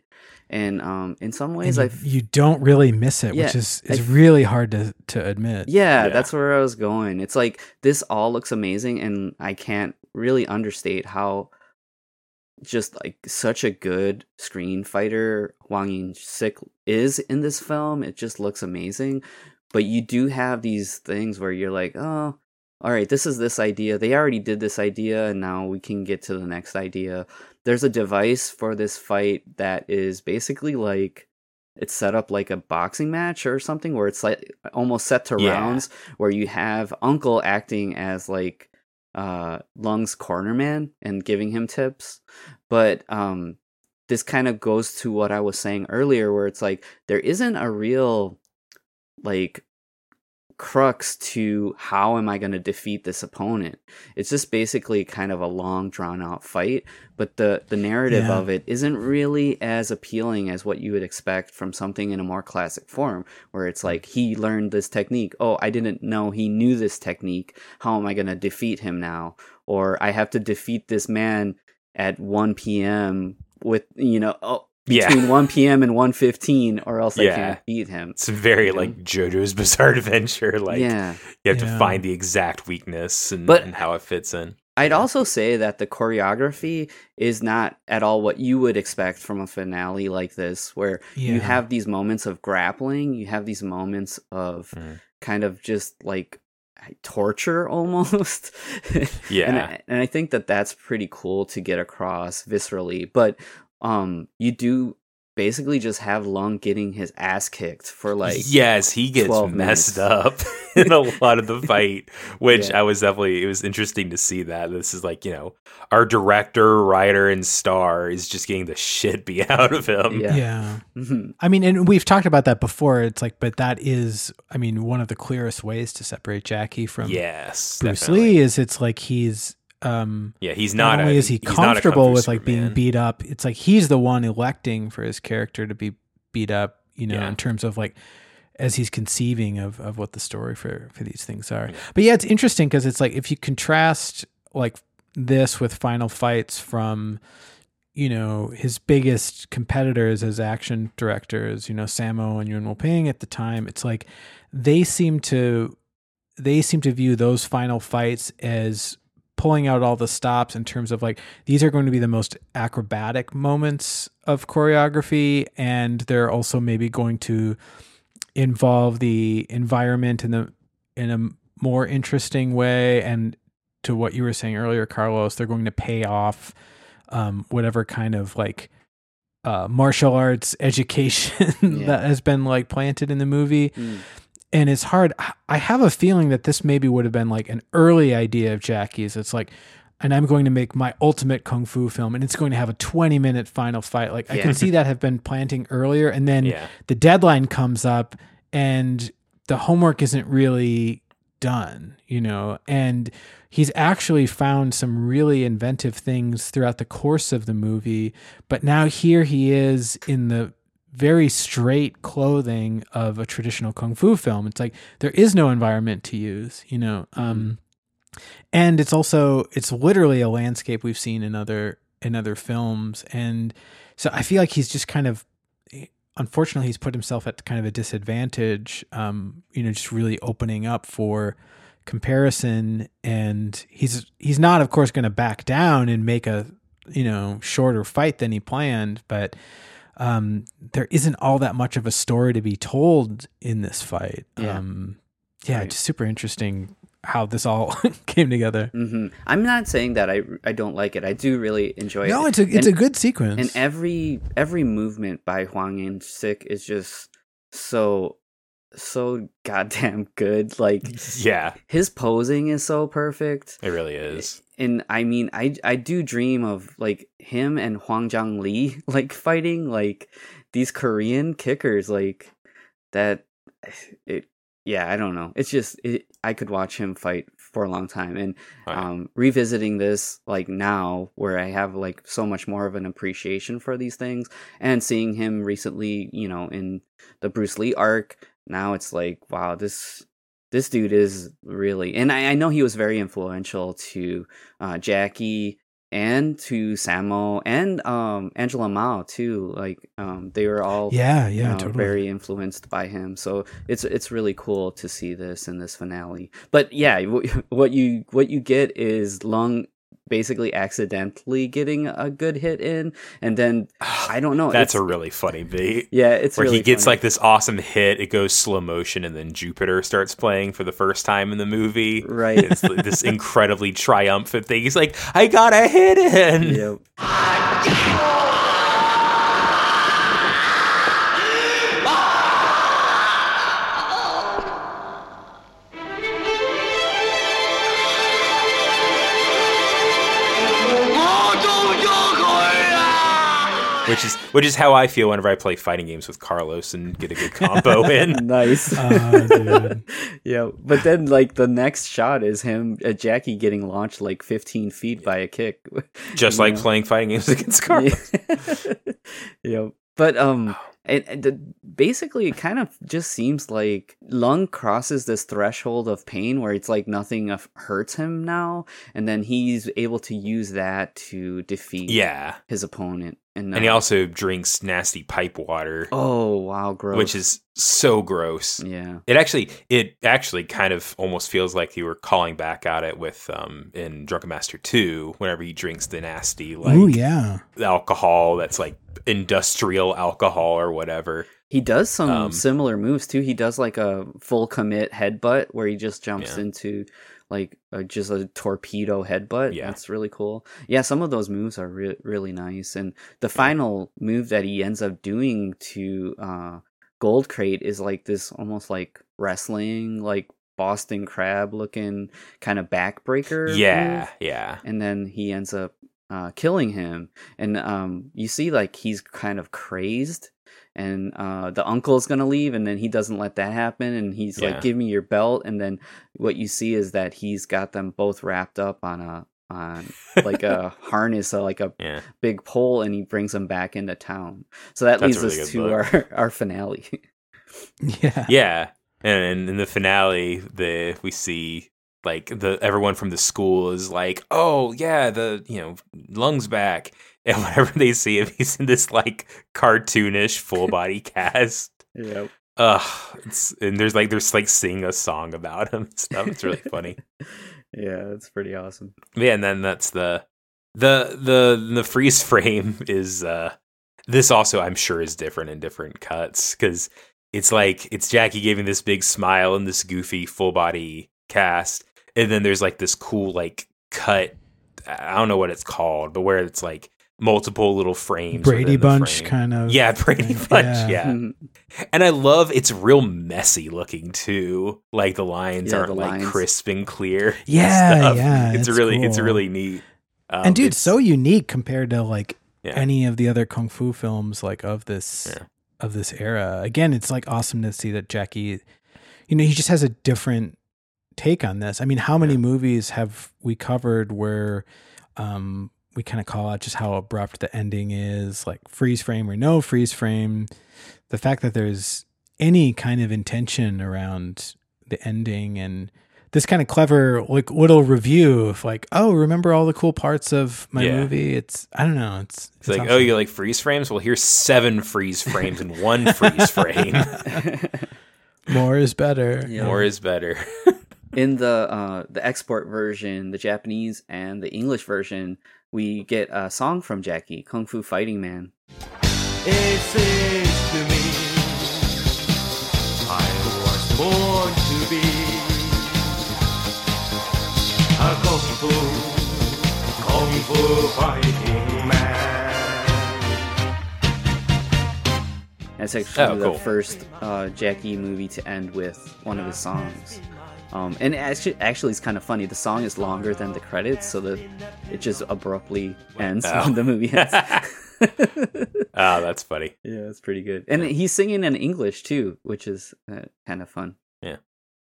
And um in some ways And I you, you don't really miss it, Yeah, which is, is f- really hard to, to admit. Yeah, Yeah. that's where I was going. It's like this all looks amazing, and I can't really understate how just like such a good screen fighter Whang In-sik is in this film. It just looks amazing. But you do have these things where you're like, oh, all right, this is this idea. They already did this idea, and now we can get to the next idea. There's a device for this fight that is basically like it's set up like a boxing match or something where it's like almost set to Yeah. rounds where you have uncle acting as like uh lung's corner man and giving him tips but um this kind of goes to what i was saying earlier where it's like there isn't a real like crux to how am I going to defeat this opponent. It's just basically kind of a long drawn out fight, but the the narrative Yeah. of it isn't really as appealing as what you would expect from something in a more classic form where it's like he learned this technique. Oh, I didn't know he knew this technique. How am I going to defeat him now? Or I have to defeat this man at 1 p.m. with you know, oh, Yeah. between 1 p.m. and 1:15 or else I can't beat him. It's very You know? like JoJo's [LAUGHS] Bizarre Adventure. Like yeah. you have to find the exact weakness and, But- and how it fits in. I'd also say that the choreography is not at all what you would expect from a finale like this, where you have these moments of grappling, you have these moments of Mm. kind of just like torture [LAUGHS] almost. [LAUGHS] and, Yeah. I, and I think that that's pretty cool to get across viscerally. But um, you do basically just have Lung getting his ass kicked for like yes, he gets messed minutes. up [LAUGHS] in a lot of the [LAUGHS] fight, which Yeah. I was definitely it was interesting to see that. This is like, you know, our director, writer, and star is just getting the shit beat [LAUGHS] out of him. Yeah. yeah. Mhm. I mean, and we've talked about that before. It's like, but that is, I mean, one of the clearest ways to separate Jackie from Yes. Bruce definitely. Lee is it's like he's um Yeah, he's not, not, only a, is he he's not a kung comfortable with like being beat up, it's like he's the one electing for his character to be beat up, you know, Yeah. in terms of like as he's conceiving of of what the story for for these things are. But yeah, it's interesting because it's like if you contrast like this with Final Fights from you know his biggest competitors as action directors, you know Sammo and Yuen Ping at the time, it's like they seem to they seem to view those final fights as pulling out all the stops in terms of like these are going to be the most acrobatic moments of choreography and they're also maybe going to involve the environment in the in a more interesting way and to what you were saying earlier Carlos they're going to pay off um, whatever kind of like uh, martial arts [LAUGHS] education Yeah. that has been like planted in the movie Mm. And it's hard. I have a feeling that this maybe would have been like an early idea of Jackie's. It's like, and I'm going to make my ultimate kung fu film, and it's going to have a 20 minute final fight. Like I can see that have been planting earlier, and then Yeah. the deadline comes up, and the homework isn't really done, you know, and he's actually found some really inventive things throughout the course of the movie. But now here he is in the very straight clothing of a traditional kung fu film. It's like there is no environment to use, you know. Um and it's also it's literally a landscape we've seen in other in other films and so I feel like he's just kind of unfortunately he's put himself at kind of a disadvantage um you know just really opening up for comparison and he's he's not of course going to back down and make a you know shorter fight than he planned but um there isn't all that much of a story to be told in this fight Yeah. um yeah Right. just super interesting how this all [LAUGHS] came together hmm I'm not saying that I I don't like it. I do really enjoy no it. it's a it's And- a good sequence and every every movement by Whang In-sik is just so so goddamn good. Like Yeah, his posing is so perfect. it really is. And I mean, I I do dream of like him and Hwang Jang Lee [LAUGHS] like fighting like these Korean kickers like that. [SIGHS] It yeah, I don't know. It's just it, I could watch him fight for a long time, and Right. um, revisiting this like now, where I have like so much more of an appreciation for these things, and seeing him recently, you know, in the Bruce Lee arc. Now it's like, wow, this this dude is really, and I, I know he was very influential to uh, Jackie and to Sammo and um, Angela Mao too. Like um, they were all yeah you yeah know, totally very influenced by him. So it's it's really cool to see this in this finale. But yeah, wh- [LAUGHS] what you what you get is Lung basically accidentally getting a good hit in, and then I don't know. That's a really funny beat. yeah, it's where really he gets funny. like this awesome hit. It goes slow motion, and then Jupiter starts playing for the first time in the movie. Right. It's this incredibly triumphant thing. He's like, "I got a hit in." Yep. Which is which is how I feel whenever I play fighting games with Carlos and get a good combo [LAUGHS] in. nice. Oh, dude. [LAUGHS] yeah, but then like the next shot is him, uh, Jackie getting launched like 15 feet by a kick. [LAUGHS] Just like know? playing fighting games against Carlos. yeah. But um and, and the, basically it kind of just seems like Lung crosses this threshold of pain where it's like nothing of- hurts him now and then he's able to use that to defeat Yeah. his opponent and, And he also drinks nasty pipe water, Oh, wow, gross. which is so gross. yeah. It actually it actually kind of almost feels like you were calling back at it with um in Drunken Master 2 whenever he drinks the nasty like Ooh, yeah. alcohol that's like industrial alcohol or whatever. He does some Um, similar moves too. He does like a full commit headbutt where he just jumps Yeah. into like a, just a torpedo headbutt. Yeah. That's really cool. Yeah, some of those moves are re- really nice. And the final move that he ends up doing to uh, Gold Crate is like this almost like wrestling, like Boston Crab looking kind of backbreaker. Yeah, move yeah. and then he ends up uh, killing him and um, you see like he's kind of crazed and uh, the uncle's gonna leave and then he doesn't let that happen and he's Yeah. like give me your belt and then what you see is that he's got them both wrapped up on a on like a [LAUGHS] harness uh, like a Yeah. big pole and he brings them back into town so that That's leads really us to book. our [LAUGHS] our finale Yeah. Yeah. And in the finale, the we see like the everyone from the school is like, "Oh, yeah, the, you know, lungs back." [LAUGHS] And whenever they see him, he's in this like cartoonish full body [LAUGHS] cast. yeah Ugh, it's and there's like there's like singing a song about him and stuff. It's really funny. [LAUGHS] yeah it's pretty awesome Yeah, and then that's the the the the freeze frame is uh this also I'm sure is different in different cuts cuz it's like it's Jackie giving this big smile in this goofy full body cast and then there's like this cool like cut I don't know what it's called but where it's like multiple little frames Brady Bunch frame. kind of. Yeah, [LAUGHS] Brady thing. Bunch, Yeah. yeah. And I love it's real messy looking too. Like the lines Yeah, aren't the like lines. crisp and clear. [LAUGHS] and Yeah, stuff. yeah, It's it's really it's really neat. Um, and dude, it's- so unique compared to like Yeah. any of the other kung fu films like of this Yeah. of this era. Again, it's like awesome to see that Jackie, you know, he just has a different take on this. I mean, how many Yeah. movies have we covered where um we kind of call out just how abrupt the ending is, like freeze frame or no freeze frame. The fact that there's any kind of intention around the ending and this kind of clever like little review of like, oh, remember all the cool parts of my Yeah. movie? It's I don't know. It's It's like, oh, you like freeze frames? Well, here's seven freeze frames in one freeze frame. [LAUGHS] more is better. Yeah. More is better. in the uh, the export version, the Japanese and the English version, we get a song from Jackie, Kung Fu Fighting Man. It seems to me I was born to be a kung fu, kung fu fighting man. That's actually Oh, the first uh, Jackie movie to end with one of his songs. Um, and actually, actually, it's kind of funny. The song is longer than the credits, so that it just abruptly ends Oh. when the movie ends. oh, [LAUGHS] that's funny. yeah, it's pretty good. And he's singing in English too, which is uh, kind of fun. Yeah.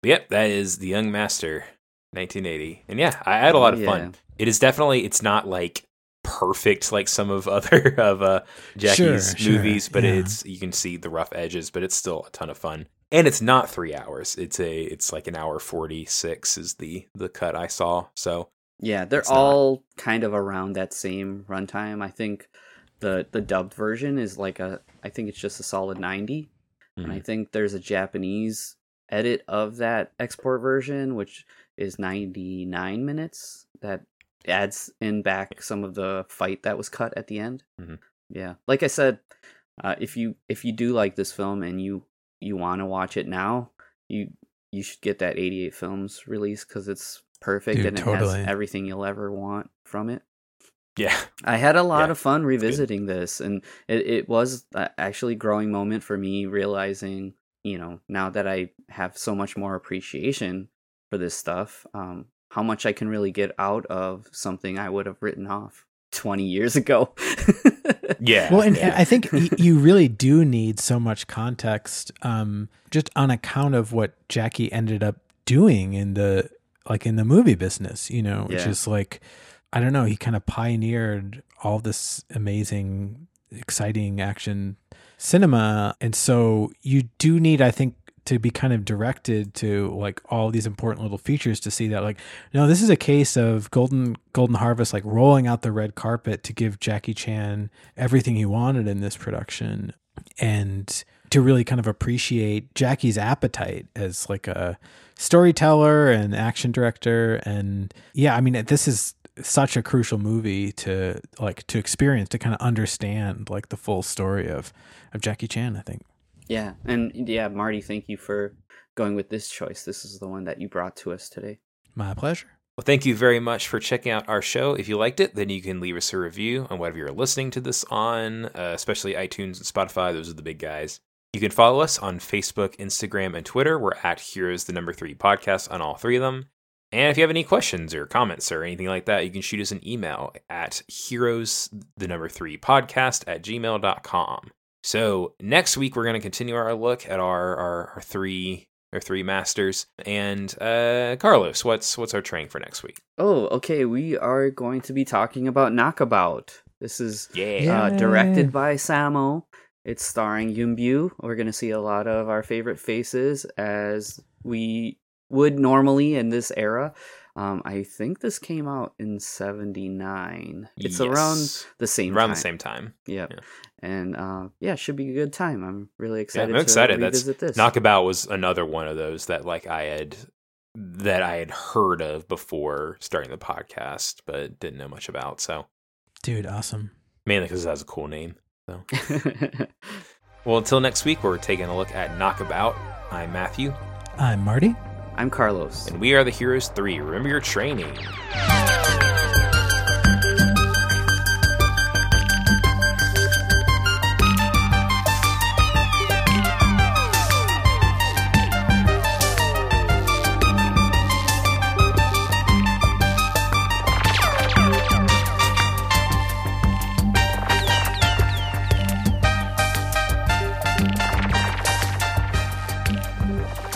Yep, that is The Young Master, 1980. And yeah, I had a lot of Yeah. fun. It is definitely, it's not like perfect like some of [LAUGHS] other of uh Jackie's Sure, sure, movies, but yeah. it's you can see the rough edges, but it's still a ton of fun. And it's not three hours. It's a it's like an hour forty six is the the cut I saw. So Yeah, they're It's not- all kind of around that same runtime. I think the the dubbed version is like a I think it's just a solid 90. And I Mhm. think there's a Japanese edit of that export version which is 99 minutes that adds in back some of the fight that was cut at the end. Mhm. Yeah. Like I said, uh, if you if you do like this film and you you want to watch it now, you you should get that 88 films release cuz it's perfect Dude, and it totally. has everything you'll ever want from it. yeah. [LAUGHS] I had a lot Yeah, of fun revisiting this, and it, it was actually a growing moment for me realizing, you know, now that I have so much more appreciation for this stuff, um, how much I can really get out of something I would have written off 20 years ago. [LAUGHS] Yeah. Well, and I think you really do need so much context, um, just on account of what Jackie ended up doing in the like in the movie business. You know, which Yeah. is like, I don't know, he kind of pioneered all this amazing, exciting action cinema, and so you do need, I think. To be kind of directed to like all these important little features to see that like no this is a case of golden golden harvest like rolling out the red carpet to give Jackie Chan everything he wanted in this production and to really kind of appreciate Jackie's appetite as like a storyteller and action director. And yeah I mean this is such a crucial movie to like to experience to kind of understand like the full story of of Jackie Chan I think Yeah, and yeah, Marty, thank you for going with this choice. This is the one that you brought to us today. my pleasure Well, thank you very much for checking out our show. If you liked it, then you can leave us a review on whatever you're listening to this on, uh, especially iTunes and Spotify. Those are the big guys. You can follow us on Facebook, Instagram, and Twitter. We're at Heroes the Number Three Podcast on all three of them. And if you have any questions or comments or anything like that, you can shoot us an email at heroes the number three podcast at gmail.com. So next week we're going to continue our look at our, our, our three our three masters. And uh Carlos, what's what's our train for next week? Oh, okay. We are going to be talking about Knockabout. This is Yeah. uh, directed by Sammo. It's starring Yuen Biao. We're going to see a lot of our favorite faces as we would normally in this era. Um, I think this came out in '79. It's around the same around time. the same time. Yep. yeah. And uh, yeah, should be a good time. I'm really Yeah, excited. I'm excited. To That's this. Knockabout was another one of those that like I had that I had heard of before starting the podcast, but didn't know much about. So dude awesome mainly because it has a cool name. So [LAUGHS] well, until next week, we're taking a look at Knockabout. I'm Matthew, I'm Marty I'm Carlos. and we are the Heroes Three. Remember your training.